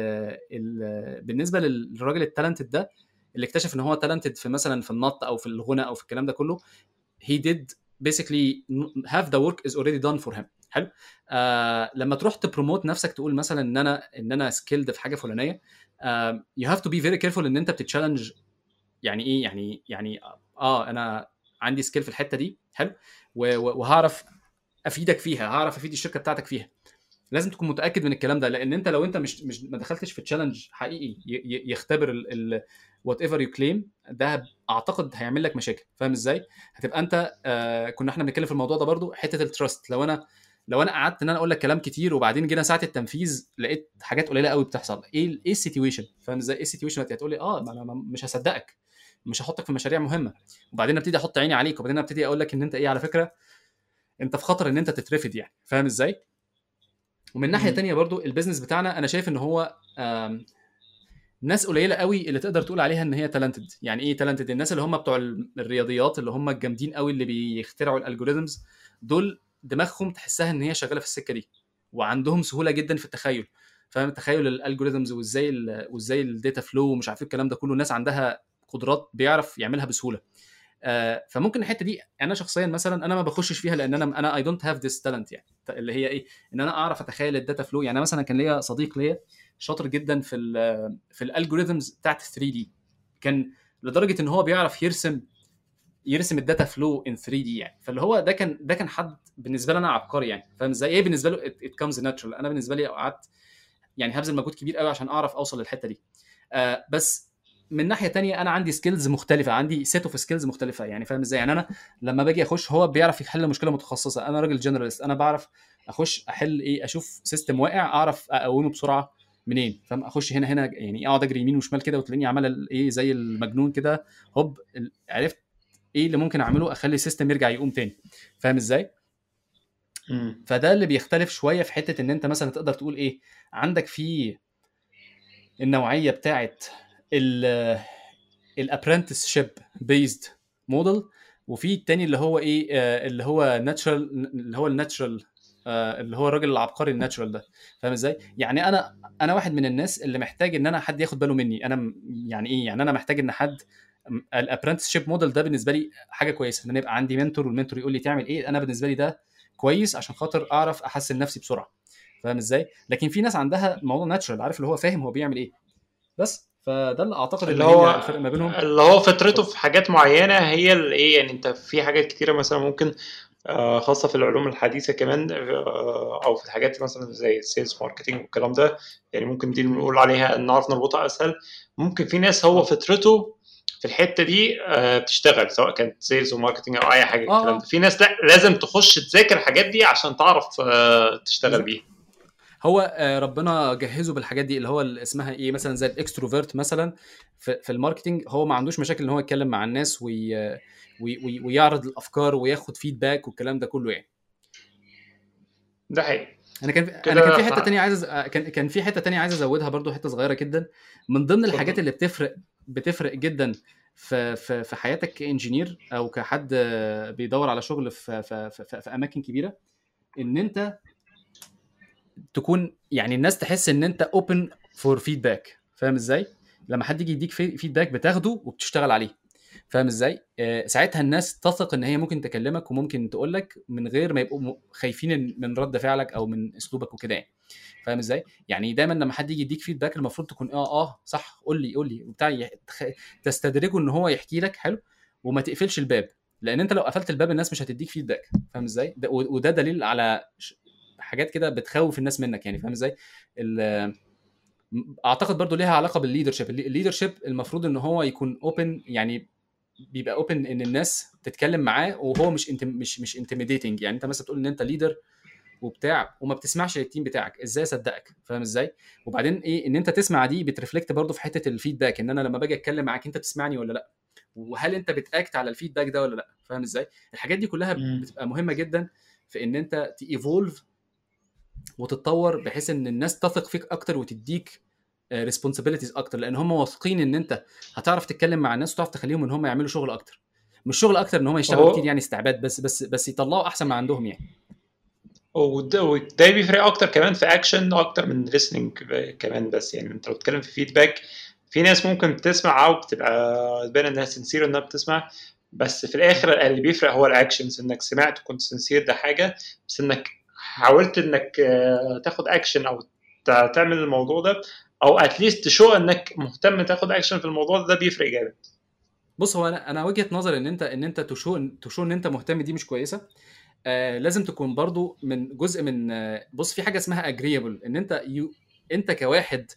ال بالنسبة للراجل ال talented ده اللي اكتشف إن هو talented في مثلا في النط أو في الغنى أو في الكلام ده كله he did basically have the work is already done for him. حلو. آه لما تروح ت promote نفسك تقول مثلا إن أنا إن أنا skilled في حاجة فلانية you have to be very careful إن أنت بتت challenge يعني إيه؟ يعني يعني آه أنا عندي skill في الحتة دي حلو. وهعرف أفيدك فيها هعرف أفيد الشركة بتاعتك فيها. لازم تكون متأكد من الكلام ده لأن أنت لو أنت مش مش ما دخلتش في challenge حقيقي يختبر whatever you claim ده أعتقد هيعمل لك مشاكل. فاهم إزاي؟ هتبقى أنت آه كنا إحنا بنتكلم في الموضوع ده برضو حتة ال trust لو أنا لو أنا قعدت إن أنا أقول لك كلام كتير وبعدين جينا ساعة التنفيذ لقيت حاجات قليلة قوي بتحصل إيه إيه ال situation؟ فاهم إزاي؟ إيه ال situation؟ هتقول لي آه ما أنا مش هصدقك مش هحطك في مشاريع مهمة. وبعدين أبتدي أحط عيني عليك وبعدين أبتدي أقول لك إن أنت إيه على فكرة أنت في خطر إن أنت تترفد يعني فاهم إزاي؟ ومن ناحية تانية برضو ال business بتاعنا أنا شايف إن هو ناس قليلة قوي اللي تقدر تقول عليها إن هي talented يعني إيه talented الناس اللي هم بتوع الرياضيات اللي هم الجامدين قوي اللي بيخترعوا ال algorithms دول دماغهم تحسها إن هي شغالة في السكة دي وعندهم سهولة جدا في التخيل. فاهم؟ تخيل ال algorithms وإزاي وإزاي ال data flow ومش عارف الكلام ده كله الناس عندها قدرات بيعرف يعملها بسهولة. آه فممكن الحتة دي أنا شخصيا مثلا أنا ما بخشش فيها لأن أنا أنا I don't have this talent يعني. اللي هي إيه؟ إن أنا أعرف أتخيل ال data flow يعني مثلا كان ليا صديق ليا شاطر جدا في ال في ال algorithms بتاعت 3D كان لدرجة إن هو بيعرف يرسم يرسم ال data flow in 3D يعني. فاللي هو ده كان ده كان حد بالنسبة لي أنا عبقري يعني. فاهم إزاي؟ إيه بالنسبة له؟ it comes natural أنا بالنسبة لي قعدت يعني هبذل مجهود كبير قوي عشان أعرف أوصل للحتة دي. آه بس من ناحية تانية أنا عندي skills مختلفة. عندي set of skills مختلفة يعني. فاهم إزاي؟ يعني أنا لما باجي أخش هو بيعرف يحل مشكلة متخصصة. أنا راجل generalist أنا بعرف أخش أحل إيه؟ أشوف system واقع أعرف أقومه بسرعة منين. فاهم؟ أخش هنا هنا يعني أقعد أجري يمين وشمال كده وتلاقيني عمال إيه؟ زي المجنون كده. هوب عرفت إيه اللي ممكن اعمله؟ اخلي ال system يرجع يقوم تاني. فاهم إزاي؟ فده اللي بيختلف شوية في حتة إن أنت مثلا تقدر تقول إيه عندك في النوعية بتاعت ال apprenticeship based model وفي التاني اللي هو إيه آه اللي هو natural اللي هو ال natural آه اللي هو الراجل العبقري ال natural ده. فاهم إزاي؟ يعني أنا أنا واحد من الناس اللي محتاج إن أنا حد ياخد باله مني. أنا يعني إيه؟ يعني أنا محتاج إن حد ال apprenticeship model ده بالنسبة لي حاجة كويسة إن أنا يبقى عندي mentor وال mentor يقول لي تعمل إيه أنا بالنسبة لي ده كويس عشان خاطر أعرف أحسن نفسي بسرعة. فاهم إزاي؟ لكن في ناس عندها موضوع natural عارف اللي هو فاهم هو بيعمل إيه. بس فده اللي أعتقد اللي هو الفرق ما بينهم. اللي هو فطرته في حاجات معينة هي إيه يعني أنت في حاجات كتيرة مثلا ممكن خاصة في العلوم الحديثة كمان أو في الحاجات مثلا زي ال sales marketing والكلام ده يعني ممكن دي نقول عليها نعرف نربطها أسهل. ممكن في ناس هو فطرته في الحتة دي بتشتغل سواء كانت sales و marketing أو أي حاجة الكلام ده. في ناس لأ لازم تخش تذاكر الحاجات دي عشان تعرف تشتغل بيها. هو ربنا جهزه بالحاجات دي اللي هو اسمها إيه مثلا زي ال extrovert مثلا في, ال marketing هو ما عندوش مشاكل إن هو يتكلم مع الناس وي وي ويعرض الأفكار وياخد feedback والكلام ده كله يعني. ده حقيقي. أنا كان أنا كان في حتة تانية عايز كان كان في حتة تانية عايز أزودها برضو حتة صغيرة جدا. من ضمن الحاجات اللي بتفرق بتفرق جدا في في في حياتك ك engineer أو كحد بيدور على شغل في في في, في أماكن كبيرة إن أنت تكون يعني الناس تحس إن أنت open for feedback فاهم إزاي؟ لما حد يجي يديك feedback بتاخده وبتشتغل عليه. فاهم إزاي؟ آه ساعتها الناس تثق إن هي ممكن تكلمك وممكن تقول لك من غير ما يبقوا خايفين من رد فعلك أو من أسلوبك وكده يعني. فاهم إزاي؟ يعني دايما لما حد يجي يديك feedback المفروض تكون آه آه صح قول لي قول لي وبتاع تستدرجه إن هو يحكي لك حلو وما تقفلش الباب. لأن أنت لو قفلت الباب الناس مش هتديك feedback فاهم إزاي؟ وده دليل على حاجات كده بتخوف الناس منك يعني. فاهم إزاي؟ أعتقد برضو ليها علاقة بال leadership ال leadership المفروض إن هو يكون open يعني بيبقى open إن الناس تتكلم معاه وهو مش انت مش مش intimidating يعني أنت مثلا تقول إن أنت leader وبتاع وما بتسمعش لل team بتاعك. إزاي أصدقك؟ فاهم إزاي؟ وبعدين إيه إن أنت تسمع دي بت reflect برضو في حتة ال feedback إن أنا لما باجي أتكلم معاك أنت بتسمعني ولا لأ؟ وهل أنت بت act على ال feedback ده ولا لأ؟ فاهم إزاي؟ الحاجات دي كلها بتبقى مهمة جدا في إن أنت ت evolve وتتطور بحيث إن الناس تثق فيك أكتر وتديك responsibilities أكتر لأن هم واثقين إن أنت هتعرف تتكلم مع الناس وتعرف تخليهم إن هم يعملوا شغل أكتر. مش شغل أكتر إن هم يشتغلوا كتير يعني استعباد بس بس بس يطلعوا أحسن ما عندهم يعني. وده بيفرق أكتر كمان في اكشن أكتر من listening كمان بس يعني. أنت لو بتتكلم في feedback في ناس ممكن تسمع أو بتبقى تبان إنها sincere إنها بتسمع بس في الآخر اللي بيفرق هو ال actions إنك سمعت وكنت sincere ده حاجة بس إنك حاولت إنك تاخد اكشن أو تعمل الموضوع ده أو at least show إنك مهتم تاخد اكشن في الموضوع ده, بيفرق جامد. بص هو أنا أنا وجهة نظري إن أنت إن أنت ت show ت show إن أنت مهتم دي مش كويسة. آه لازم تكون برضو من جزء من آه بص في حاجة اسمها agreeable إن أنت you أنت كواحد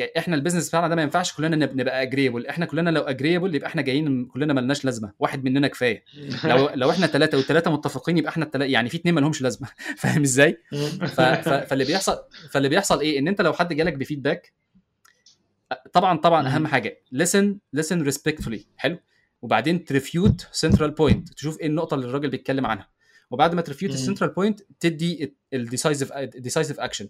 إحنا ال business بتاعنا ده ما ينفعش كلنا نبقى agreeable إحنا كلنا لو agreeable يبقى إحنا جايين كلنا ملناش لازمة. واحد مننا كفاية. لو لو إحنا ثلاثة والثلاثه متفقين يبقى إحنا التلاتة يعني في اثنين ما لهمش لازمة. فاهم إزاي. فاللي بيحصل فاللي بيحصل إيه؟ ان انت لو حد جالك ب feedback طبعا طبعا أهم حاجة listen listen respectfully. حلو. وبعدين ت refute central point تشوف إيه النقطة اللي الراجل بيتكلم عنها. وبعد ما ت refute ال central point تدي ال decisive decisive action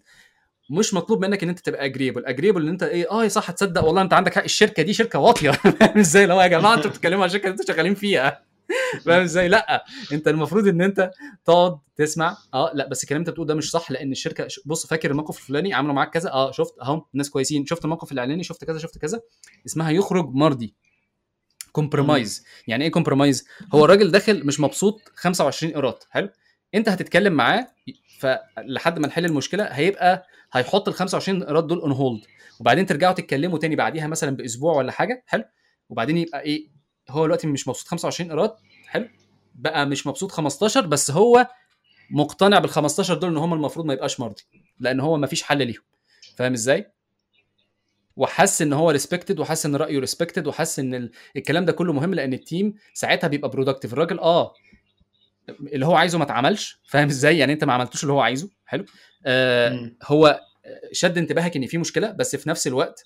مش مطلوب منك إن أنت تبقى agreeable agreeable إن أنت إيه آه صح تصدق والله أنت عندك حق. الشركة دي شركة واطية. فاهم إزاي اللي هو يا جماعة أنتوا بتتكلموا عن الشركة اللي أنتوا شغالين فيها. فاهم إزاي؟ لأ. أنت المفروض إن أنت تقعد تسمع. آه لأ بس الكلام أنت بتقول ده مش صح لأن الشركة بص فاكر الموقف الفلاني؟ عملوا معاك كذا. آه شفت أهو ناس كويسين. شفت الموقف العلاني؟ شفت كذا شفت كذا. اسمها يخرج مرضي. compromise يعني إيه compromise هو الراجل داخل مش مبسوط 25 قيراط حلو؟ انت هتتكلم معاه فلحد ما نحل المشكلة هيبقى هيحط ال 25 قيراط دول on hold وبعدين ترجعوا تتكلموا تاني بعديها مثلا بأسبوع ولا حاجة حلو. وبعدين يبقى إيه هو دلوقتي مش مبسوط 25 قيراط حلو. بقى مش مبسوط 15 بس هو مقتنع بال 15 دول إن هم المفروض ما يبقاش مرضي لأن هو ما فيش حل ليهم. فاهم إزاي؟ وحس إن هو respected وحس إن رأيه respected وحس إن الكلام ده كله مهم لأن ال team ساعتها بيبقى productive الراجل آه اللي هو عايزه ما اتعملش فاهم إزاي؟ يعني انت ما عملتوش اللي هو عايزه حلو؟ آه هو شد انتباهك ان في مشكلة بس في نفس الوقت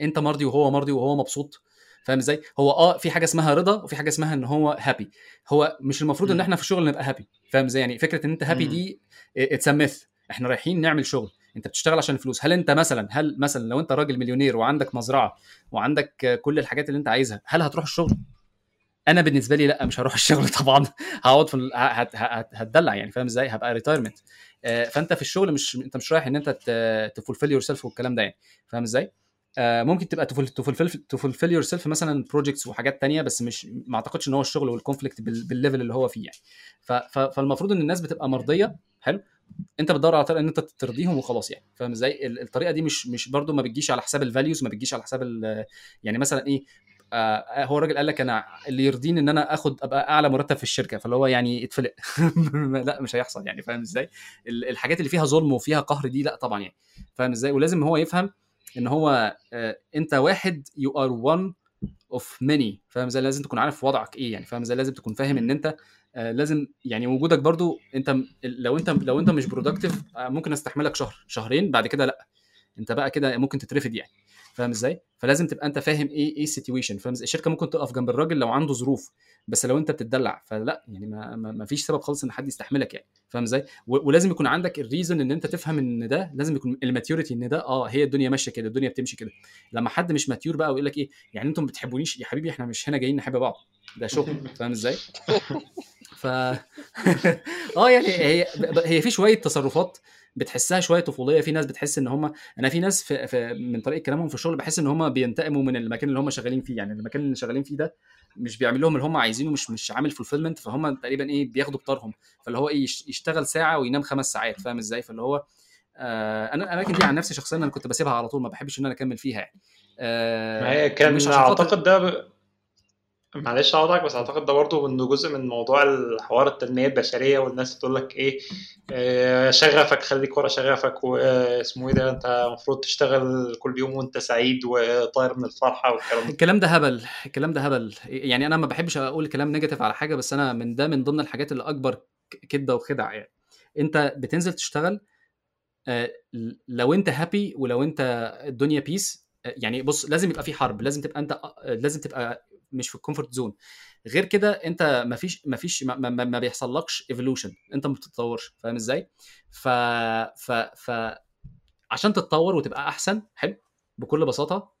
انت مرضي وهو مرضي وهو مبسوط فاهم إزاي؟ هو آه في حاجة اسمها رضا وفي حاجة اسمها ان هو happy هو مش المفروض ان إحنا في الشغل نبقى happy فاهم إزاي؟ يعني فكرة ان انت happy دي it's myth إحنا رايحين نعمل شغل. انت بتشتغل عشان الفلوس هل انت مثلا هل مثلا لو انت راجل مليونير وعندك مزرعة وعندك كل الحاجات اللي انت عايزها هل هتروح الشغل؟ أنا بالنسبة لي لا مش هروح الشغل طبعا. هقعد في هتدلع يعني فاهم إزاي؟ هبقى retirement فأنت في الشغل مش أنت مش رايح إن أنت ت fulfill yourself والكلام ده يعني فاهم إزاي؟ ممكن تبقى ت fulfill ت fulfill yourself مثلا projects وحاجات تانية بس مش ما أعتقدش إن هو الشغل وال conflict بال level اللي هو فيه يعني. فالمفروض إن الناس بتبقى مرضية حلو؟ أنت بتدور على طريقة إن أنت ترضيهم وخلاص يعني فاهم إزاي؟ الطريقة دي مش مش برده ما بتجيش على حساب ال values ما بتجيش على حساب يعني مثلا إيه آه هو الراجل قال لك أنا اللي يرضيني إن أنا آخد أبقى أعلى مرتب في الشركة فاللي هو يعني اتفلق. لا مش هيحصل يعني فاهم إزاي؟ الحاجات اللي فيها ظلم وفيها قهر دي لا طبعا يعني فاهم إزاي؟ ولازم هو يفهم إن هو آه أنت واحد you are one of many فاهم إزاي؟ لازم تكون عارف وضعك إيه يعني فاهم إزاي؟ لازم تكون فاهم إن أنت آه لازم يعني وجودك برضو أنت لو أنت لو أنت مش productive آه ممكن أستحملك شهر شهرين بعد كده لا. أنت بقى كده ممكن تترفد يعني. فاهم إزاي؟ فلازم تبقى أنت فاهم إيه إيه ال situation فاهم إزاي؟ الشركة ممكن تقف جنب الراجل لو عنده ظروف بس لو أنت بتدلع فلا يعني ما, ما, فيش سبب خالص إن حد يستحملك يعني فاهم إزاي؟ ولازم يكون عندك ال reason إن أنت تفهم إن ده لازم يكون ال maturity إن ده آه هي الدنيا ماشية كده الدنيا بتمشي كده. لما حد مش mature بقى ويقول لك إيه يعني أنتم ما بتحبونيش يا حبيبي إحنا مش هنا جايين نحب بعض. ده شغل فاهم إزاي؟ ف آه يعني هي هي في شوية تصرفات بتحسها شوية طفولية. في ناس بتحس إن هم أنا في ناس في, في من طريقة كلامهم في الشغل بحس إن هم بينتقموا من المكان اللي هم شغالين فيه. يعني المكان اللي شغالين فيه ده مش بيعمل لهم اللي هم عايزينه مش مش عامل فولفيلمنت فهم تقريبا إيه بياخدوا بطارهم فاللي هو إيه يشتغل ساعة وينام خمس ساعات. فاهم إزاي؟ فاللي هو آه أنا الأماكن دي عن نفسي شخصيا أنا كنت بسيبها على طول ما بحبش إن أنا أكمل فيها يعني. آه ما هي كان أعتقد ده ب... معلش اقطعك بس أعتقد ده برضه انه جزء من موضوع الحوار التنمية البشرية والناس تقول لك إيه آه شغفك خليك ورا شغفك واسمه إيه ده أنت المفروض تشتغل كل يوم وأنت سعيد وطاير من الفرحة والكلام ده. الكلام ده هبل الكلام ده هبل. يعني أنا ما بحبش أقول كلام نيجاتيف على حاجة بس أنا من ده من ضمن الحاجات اللي أكبر كدة وخدع يعني. أنت بتنزل تشتغل آه لو أنت happy ولو أنت الدنيا peace يعني بص لازم يبقى في حرب لازم تبقى أنت لازم تبقى مش في ال comfort zone غير كده انت ما فيش ما فيش ما, ما, ما بيحصلكش evolution انت ما بتتطورش فاهم إزاي؟ ف ف ف عشان تتطور وتبقى أحسن حلو بكل بساطة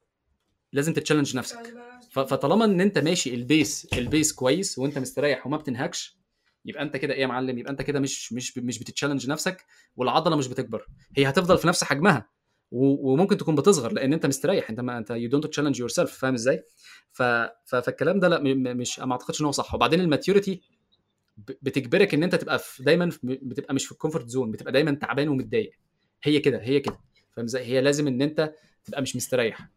لازم تت challenge نفسك. فطالما إن أنت ماشي ال pace ال pace كويس وأنت مستريح وما بتنهكش يبقى أنت كده إيه يا معلم؟ يبقى أنت كده مش مش مش بتت challenge نفسك والعضلة مش بتكبر. هي هتفضل في نفس حجمها. وممكن تكون بتصغر لأن أنت مستريح أنت ما أنت you don't challenge yourself فاهم إزاي؟ فالكلام ده لا مش ما أعتقدش إن هو صح وبعدين ال maturity بتجبرك إن أنت تبقى في دايما بتبقى مش في ال comfort zone بتبقى دايما تعبان ومتضايق هي كده هي كده فاهم إزاي؟ هي لازم إن أنت تبقى مش مستريح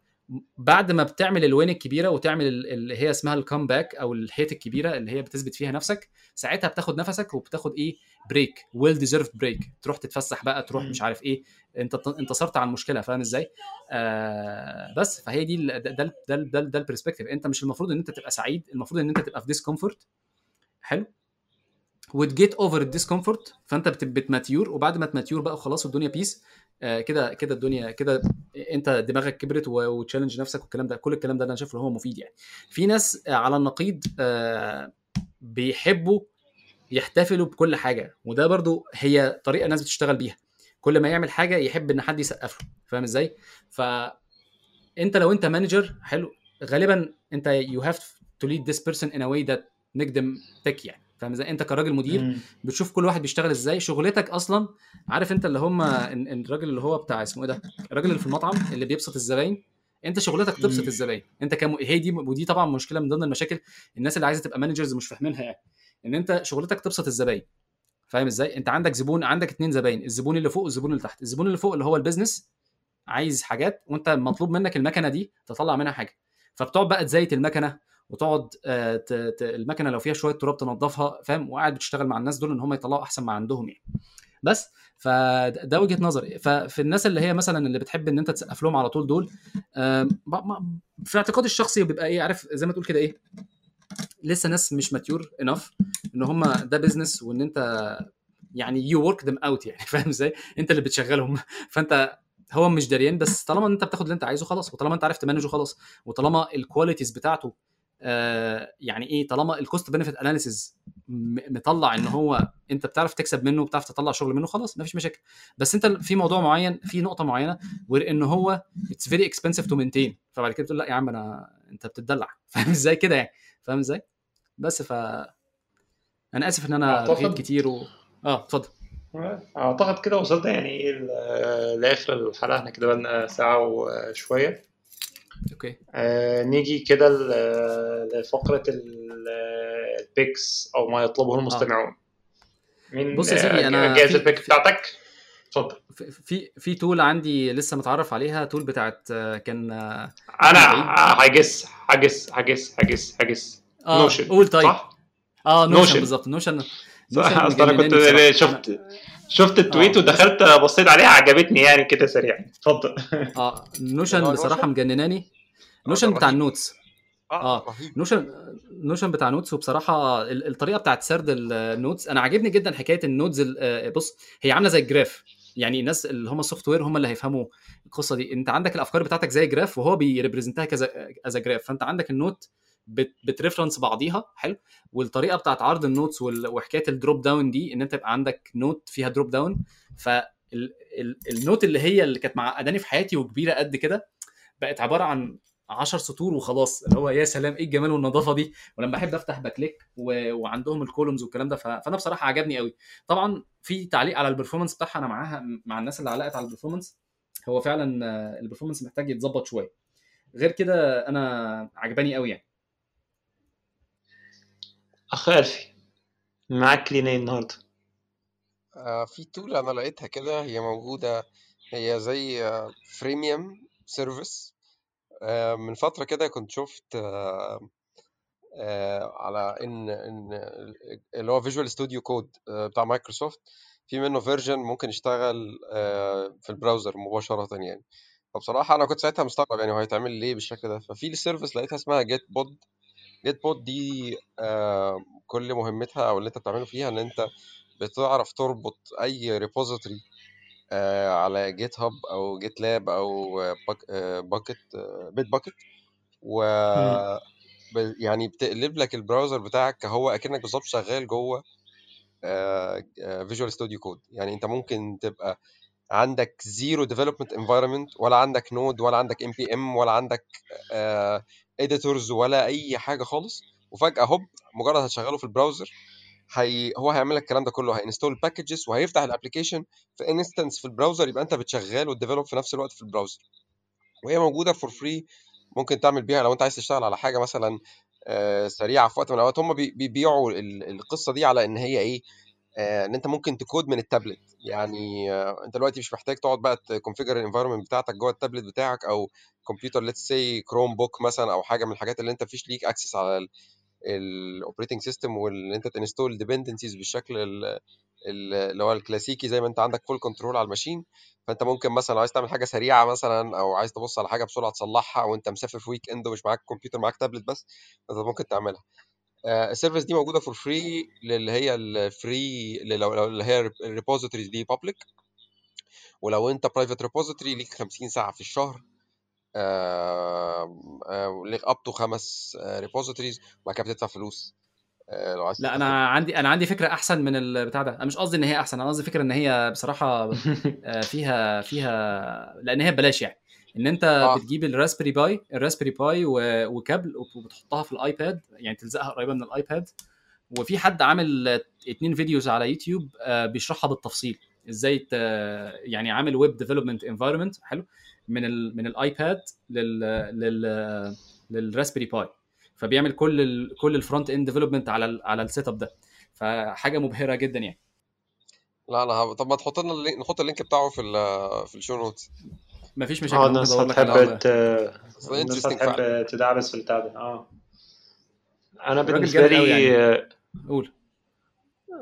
بعد ما بتعمل ال win الكبيرة وتعمل اللي هي اسمها ال comeback أو ال hit الكبيرة اللي هي بتثبت فيها نفسك ساعتها بتاخد نفسك وبتاخد إيه؟ break well deserved break تروح تتفسح بقى تروح مش عارف إيه. أنت انتصرت على المشكلة فاهم إزاي؟ آه بس فهي دي ده ده ده, ده, ده ال perspective أنت مش المفروض إن أنت تبقى سعيد المفروض إن أنت تبقى في discomfort حلو؟ وت get over ال discomfort فأنت بت mature وبعد ما ت mature بقى خلاص والدنيا peace آه كده كده الدنيا كده أنت دماغك كبرت وت challenge نفسك والكلام ده كل الكلام ده أنا شايفه هو مفيد يعني. في ناس على النقيض آه بيحبوا يحتفلوا بكل حاجة وده برضو هي طريقة الناس بتشتغل بيها. كل ما يعمل حاجة يحب إن حد يسقف له فاهم إزاي؟ ف أنت لو أنت manager حلو غالبا أنت you have to lead this person in a way that make them tick يعني. فاهم إزاي؟ أنت كراجل مدير مم. بتشوف كل واحد بيشتغل إزاي. شغلتك أصلا عارف أنت اللي هم الراجل اللي هو بتاع اسمه إيه ده؟ الراجل اللي في المطعم اللي بيبسط الزباين. أنت شغلتك تبسط الزباين. أنت كم... هي دي ودي طبعا مشكلة من ضمن المشاكل. الناس اللي عايزة تبقى managers مش فاهمينها يعني. إن أنت شغلتك تبسط الزباين. فاهم إزاي؟ أنت عندك زبون عندك اتنين زباين. الزبون اللي فوق والزبون اللي تحت. الزبون اللي فوق اللي هو ال business عايز حاجات وأنت مطلوب منك المكنة دي تطلع منها حاجة. فبتقعد بقى تزيت المكنة وتقعد آه. المكنة لو فيها شوية تراب تنظفها فاهم؟ وقاعد بتشتغل مع الناس دول إن هم يطلعوا أحسن ما عندهم يعني. بس فده وجهة نظري. ففي الناس اللي هي مثلا اللي بتحب إن أنت تسقف لهم على طول دول في اعتقادي الشخصي بيبقى إيه عارف زي ما تقول كده إيه لسه ناس مش mature enough إن هم ده business وإن أنت يعني you work them out يعني. فاهم إزاي؟ أنت اللي بتشغلهم. فأنت هو مش دريان بس طالما أنت بتاخد اللي أنت عايزه خلاص وطالما أنت عارف ت manage ه خلاص وطالما ال qualities بتاعته يعني إيه طالما ال cost benefit analysis مطلع إن هو أنت بتعرف تكسب منه وبتعرف تطلع شغل منه خلاص مفيش مشاكل. بس أنت في موضوع معين في نقطة معينة وان هو it's very expensive to maintain فبعد كده تقول لأ يا عم أنا أنت بتدلع فاهم إزاي كده يعني؟ فاهم إزاي؟ بس ف أنا آسف إن أنا رغيت كتير و... آه اتفضل. أعتقد كده وصلنا يعني لآخر الحلقة. إحنا كده بقى ساعة وشوية. okay. آه نيجي كده لفقرة ال picks أو ما يطلبه المستمعون. آه. مين بص يا سيدي أنا جاهز ال pick بتاعتك؟ اتفضل. في في tool عندي لسه متعرف عليها tool بتاعت كان أنا هجس هجس هجس هجس هجس. آه Notion tool طيب. صح؟ آه Notion بالظبط. Notion أصل أنا كنت شفت شفت ال tweet آه. ودخلت بصيت عليها عجبتني يعني كده سريعا. اتفضل. آه Notion بصراحة مجنناني. Notion بتاع ال notes. آه Notion Notion بتاع notes وبصراحة الطريقة بتاعت سرد ال notes أنا عاجبني جدا حكاية ال notes بص هي عاملة زي ال graph. يعني الناس اللي هم ال software هم اللي هيفهموا القصة دي. أنت عندك الأفكار بتاعتك زي graph وهو بي represent ها كذا as graph فأنت عندك ال note بت reference بعضيها حلو. والطريقة بتاعت عرض ال notes وحكاية ال drop down دي إن أنت يبقى عندك note فيها drop down. فال note اللي هي اللي كانت معقداني في حياتي وكبيرة قد كده بقت عبارة عن 10 سطور وخلاص. اللي هو يا سلام إيه الجمال والنظافة دي؟ ولما أحب أفتح ب click و... وعندهم ال columns والكلام ده ف... فأنا بصراحة عجبني قوي. طبعا في تعليق على ال performance بتاعها أنا معاها مع الناس اللي علقت على ال performance هو فعلا ال performance محتاج يتظبط شوية. غير كده أنا عجباني قوي يعني. اخ الفي معاك لينا النهارده. آه في tool أنا لقيتها كده هي موجودة هي زي freemium service آه من فترة كده كنت شفت آه آه على إن إن اللي هو Visual Studio Code بتاع مايكروسوفت. في منه version ممكن يشتغل في ال browser مباشرة يعني. فبصراحة أنا كنت ساعتها مستغرب يعني هو هيتعمل ليه بالشكل ده. ففي service لقيتها اسمها Gitpod Gitpod دي آه كل مهمتها أو اللي أنت بتعمله فيها إن أنت بتعرف تربط أي repository آه على GitHub أو GitLab أو باكت Bitbucket و يعني بتقلب لك ال browser بتاعك كهو أكنك بالظبط شغال جوه Visual Studio Code يعني أنت ممكن تبقى عندك zero development environment ولا عندك Node ولا عندك npm ولا عندك editors ولا أي حاجة خالص وفجأة هوب مجرد هتشغله في ال browser هي هو هيعمل لك الكلام ده كله هي install packages وهيفتح ال application في instance في ال browser يبقى أنت بتشغل وت develop في نفس الوقت في ال browser. وهي موجودة for free ممكن تعمل بيها لو أنت عايز تشتغل على حاجة مثلا سريعة في وقت من الأوقات. هم بيبيعوا القصة دي على إن هي إيه؟ آه، إن أنت ممكن تكود من التابلت. يعني آه، أنت دلوقتي مش محتاج تقعد بقى ت configure ال environment بتاعتك جوه التابلت بتاعك أو كمبيوتر let's say Chromebook مثلا أو حاجة من الحاجات اللي أنت فيش ليك access على ال operating system واللي أنت ت install dependencies بالشكل اللي هو الكلاسيكي زي ما أنت عندك full control على ال machine. فأنت ممكن مثلا عايز تعمل حاجة سريعة مثلا أو عايز تبص على حاجة بسرعة تصلحها وأنت مسافر في weekend ومش معاك كمبيوتر معاك تابلت بس فانت ممكن تعملها. آه، ال service دي موجودة for free اللي هي ال free اللي هي ال repositories دي public ولو انت private repository ليك 50 ساعة في الشهر ليك up to خمس repositories وبعد كده بتدفع فلوس. آه، لو عايز لا أنا عندي أنا عندي فكرة أحسن من البتاع ده. أنا مش قصدي إن هي أحسن أنا قصدي فكرة إن هي بصراحة آه، فيها فيها لأن هي ببلاش يعني. إن أنت آه. بتجيب ال Raspberry Pi ال Raspberry Pi وكابل وبتحطها في ال iPad يعني تلزقها قريبة من ال iPad. وفي حد عامل اتنين videos على يوتيوب آه، بيشرحها بالتفصيل. إزاي يعني عامل web development environment حلو من ال من ال iPad لل لل لل Raspberry Pi. فبيعمل كل ال كل ال front-end development على ال على ال setup ده. فحاجة مبهرة جدا يعني. لا أنا طب ما تحط لنا نحط ال link بتاعه في في ال show notes. مفيش مشاكل آه الناس هتحب الناس هتحب تدعبس في البتاع ده آه. أنا بالنسبة لي يعني. قول.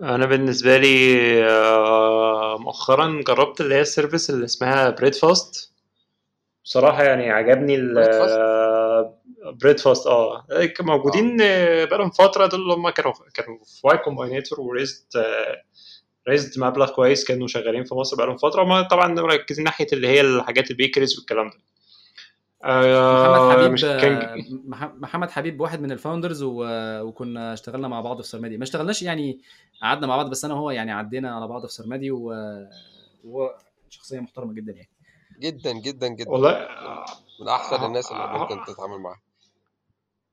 أنا بالنسبة لي آه، مؤخرا جربت اللي هي ال service اللي اسمها Breadfast بصراحة يعني عجبني Breadfast آه. موجودين آه. بقالهم فترة دول اللي هم كانوا كانوا في Y Combinator و raised raised مبلغ كويس كانوا شغالين في مصر بقالهم فترة. وما طبعا مركزين ناحية اللي هي الحاجات ال bakeries والكلام ده. آه محمد حبيب كان... محمد حبيب واحد من ال founders و... وكنا اشتغلنا مع بعض في سرمادي ما اشتغلناش يعني قعدنا مع بعض بس أنا وهو يعني عدينا على بعض في سرمادي وهو. شخصية محترمة جدا يعني. جدا جدا جدا. والله من أحسن الناس اللي ممكن تتعامل معاها.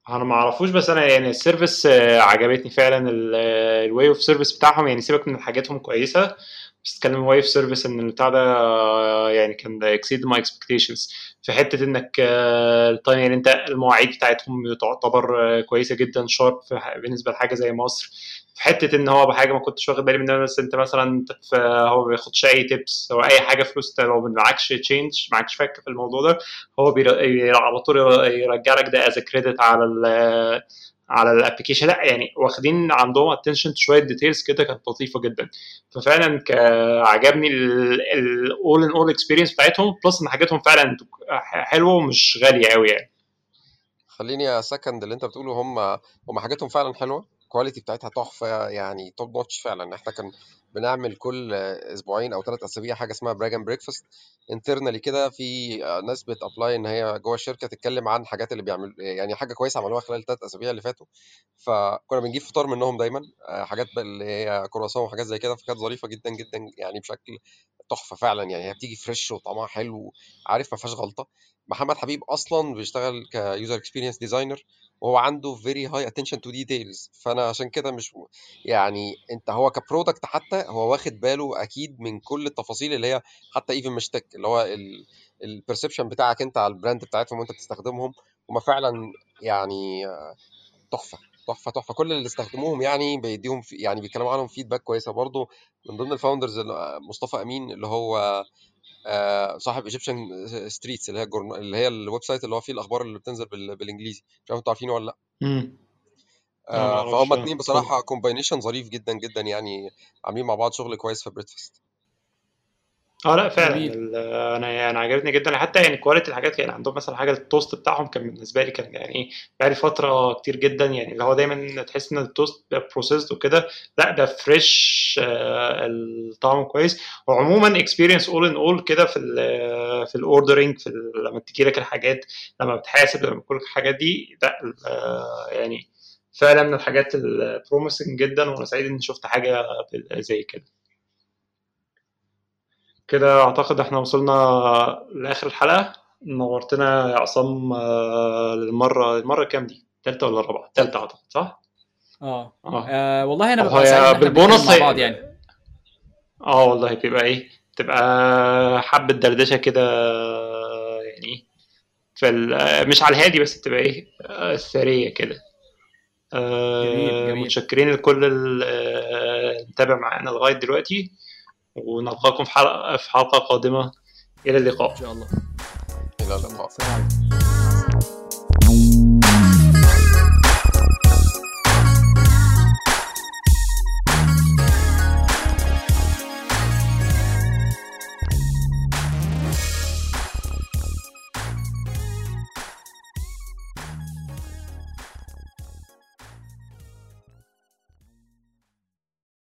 أنا ما اعرفوش بس أنا يعني ال service آه، عجبتني فعلا ال way of service بتاعهم. يعني سيبك من حاجاتهم كويسة بس تتكلم way of service إن البتاع ده آه، يعني كان exceed my expectations في حتة إنك ال time يعني أنت المواعيد بتاعتهم تعتبر آه، كويسة جدا sharp بالنسبة لحاجة زي مصر. في حتة إن هو بحاجة ما كنتش واخد بالي منها بس أنت مثلا هو ما بياخدش أي tips أو أي حاجة فلوس لو معكش change معكش فك في الموضوع ده هو على طول يرجع لك ده as credit على ال على ال application لا يعني واخدين عندهم attention شوية details كده كانت لطيفة جدا. ففعلا عجبني الأول in all experience بتاعتهم plus إن حاجاتهم فعلا حلوة ومش غالية قوي يعني. خليني second اللي أنت بتقوله هم هم حاجاتهم فعلا حلوة؟ ال quality بتاعتها تحفة يعني top notch فعلا. إحنا كان بنعمل كل أسبوعين أو ثلاث أسابيع حاجة اسمها brag and breakfast internally كده. في ناس بت apply إن هي جوه الشركة تتكلم عن الحاجات اللي بيعمل يعني حاجة كويسة عملوها خلال الثلاث أسابيع اللي فاتوا. فكنا بنجيب فطار منهم دايما حاجات اللي هي كرواسون وحاجات زي كده فكانت ظريفة جدا جدا يعني بشكل تحفة فعلا. يعني هي بتيجي fresh وطعمها حلو عارف ما فيهاش غلطة. محمد حبيب أصلا بيشتغل ك user experience designer وهو عنده very high attention to details فأنا عشان كده مش يعني أنت هو ك product حتى هو واخد باله أكيد من كل التفاصيل اللي هي حتى even مش tech اللي هو ال perception بتاعك أنت على ال brand بتاعتهم وأنت بتستخدمهم. هم فعلا يعني تحفة تحفة تحفة. كل اللي استخدموهم يعني بيديهم يعني بيتكلموا عنهم feedback كويسة. برضه من ضمن ال founders مصطفى أمين اللي هو صاحب Egyptian Streets اللي هي الجورن... اللي هي ال website اللي هو فيه الأخبار اللي بتنزل بال... بالإنجليزي. مش عارف أنتوا عارفينه ولا لأ. امم آه فهم اتنين بصراحة combination ظريف جدا جدا يعني عاملين مع بعض شغل كويس في Breadfast آه لأ فعلا. أنا يعني عجبتني جدا. حتى يعني quality الحاجات يعني عندهم مثلا حاجة التوست بتاعهم كان بالنسبة لي كان يعني إيه بقالي فترة كتير جدا يعني اللي هو دايما تحس إن التوست processed وكده. لأ ده fresh آه الطعم كويس. وعموما experience all in all كده في ال في ال ordering في لما تجي لك الحاجات لما بتحاسب لما كل الحاجات دي لأ آه يعني فعلا من الحاجات ال promising جدا. وأنا سعيد إني شفت حاجة زي كده. كده أعتقد إحنا وصلنا لآخر الحلقة. نورتنا يا عصام آه، للمرة المرة كام دي؟ ثالثه ولا رابعة؟ ثالثه أعتقد صح؟ آه. آه, آه والله أنا ببقى بالبونص مع بعض يعني. آه والله بيبقى إيه تبقى حبة دردشة كده يعني في مش على الهادي بس تبقى إيه ثريه كده. جميل جميل. متشكرين لكل اللي متابع معانا لغاية دلوقتي. ونلقاكم في حلقه قادمة. إلى اللقاء. إن شاء الله. إلى اللقاء.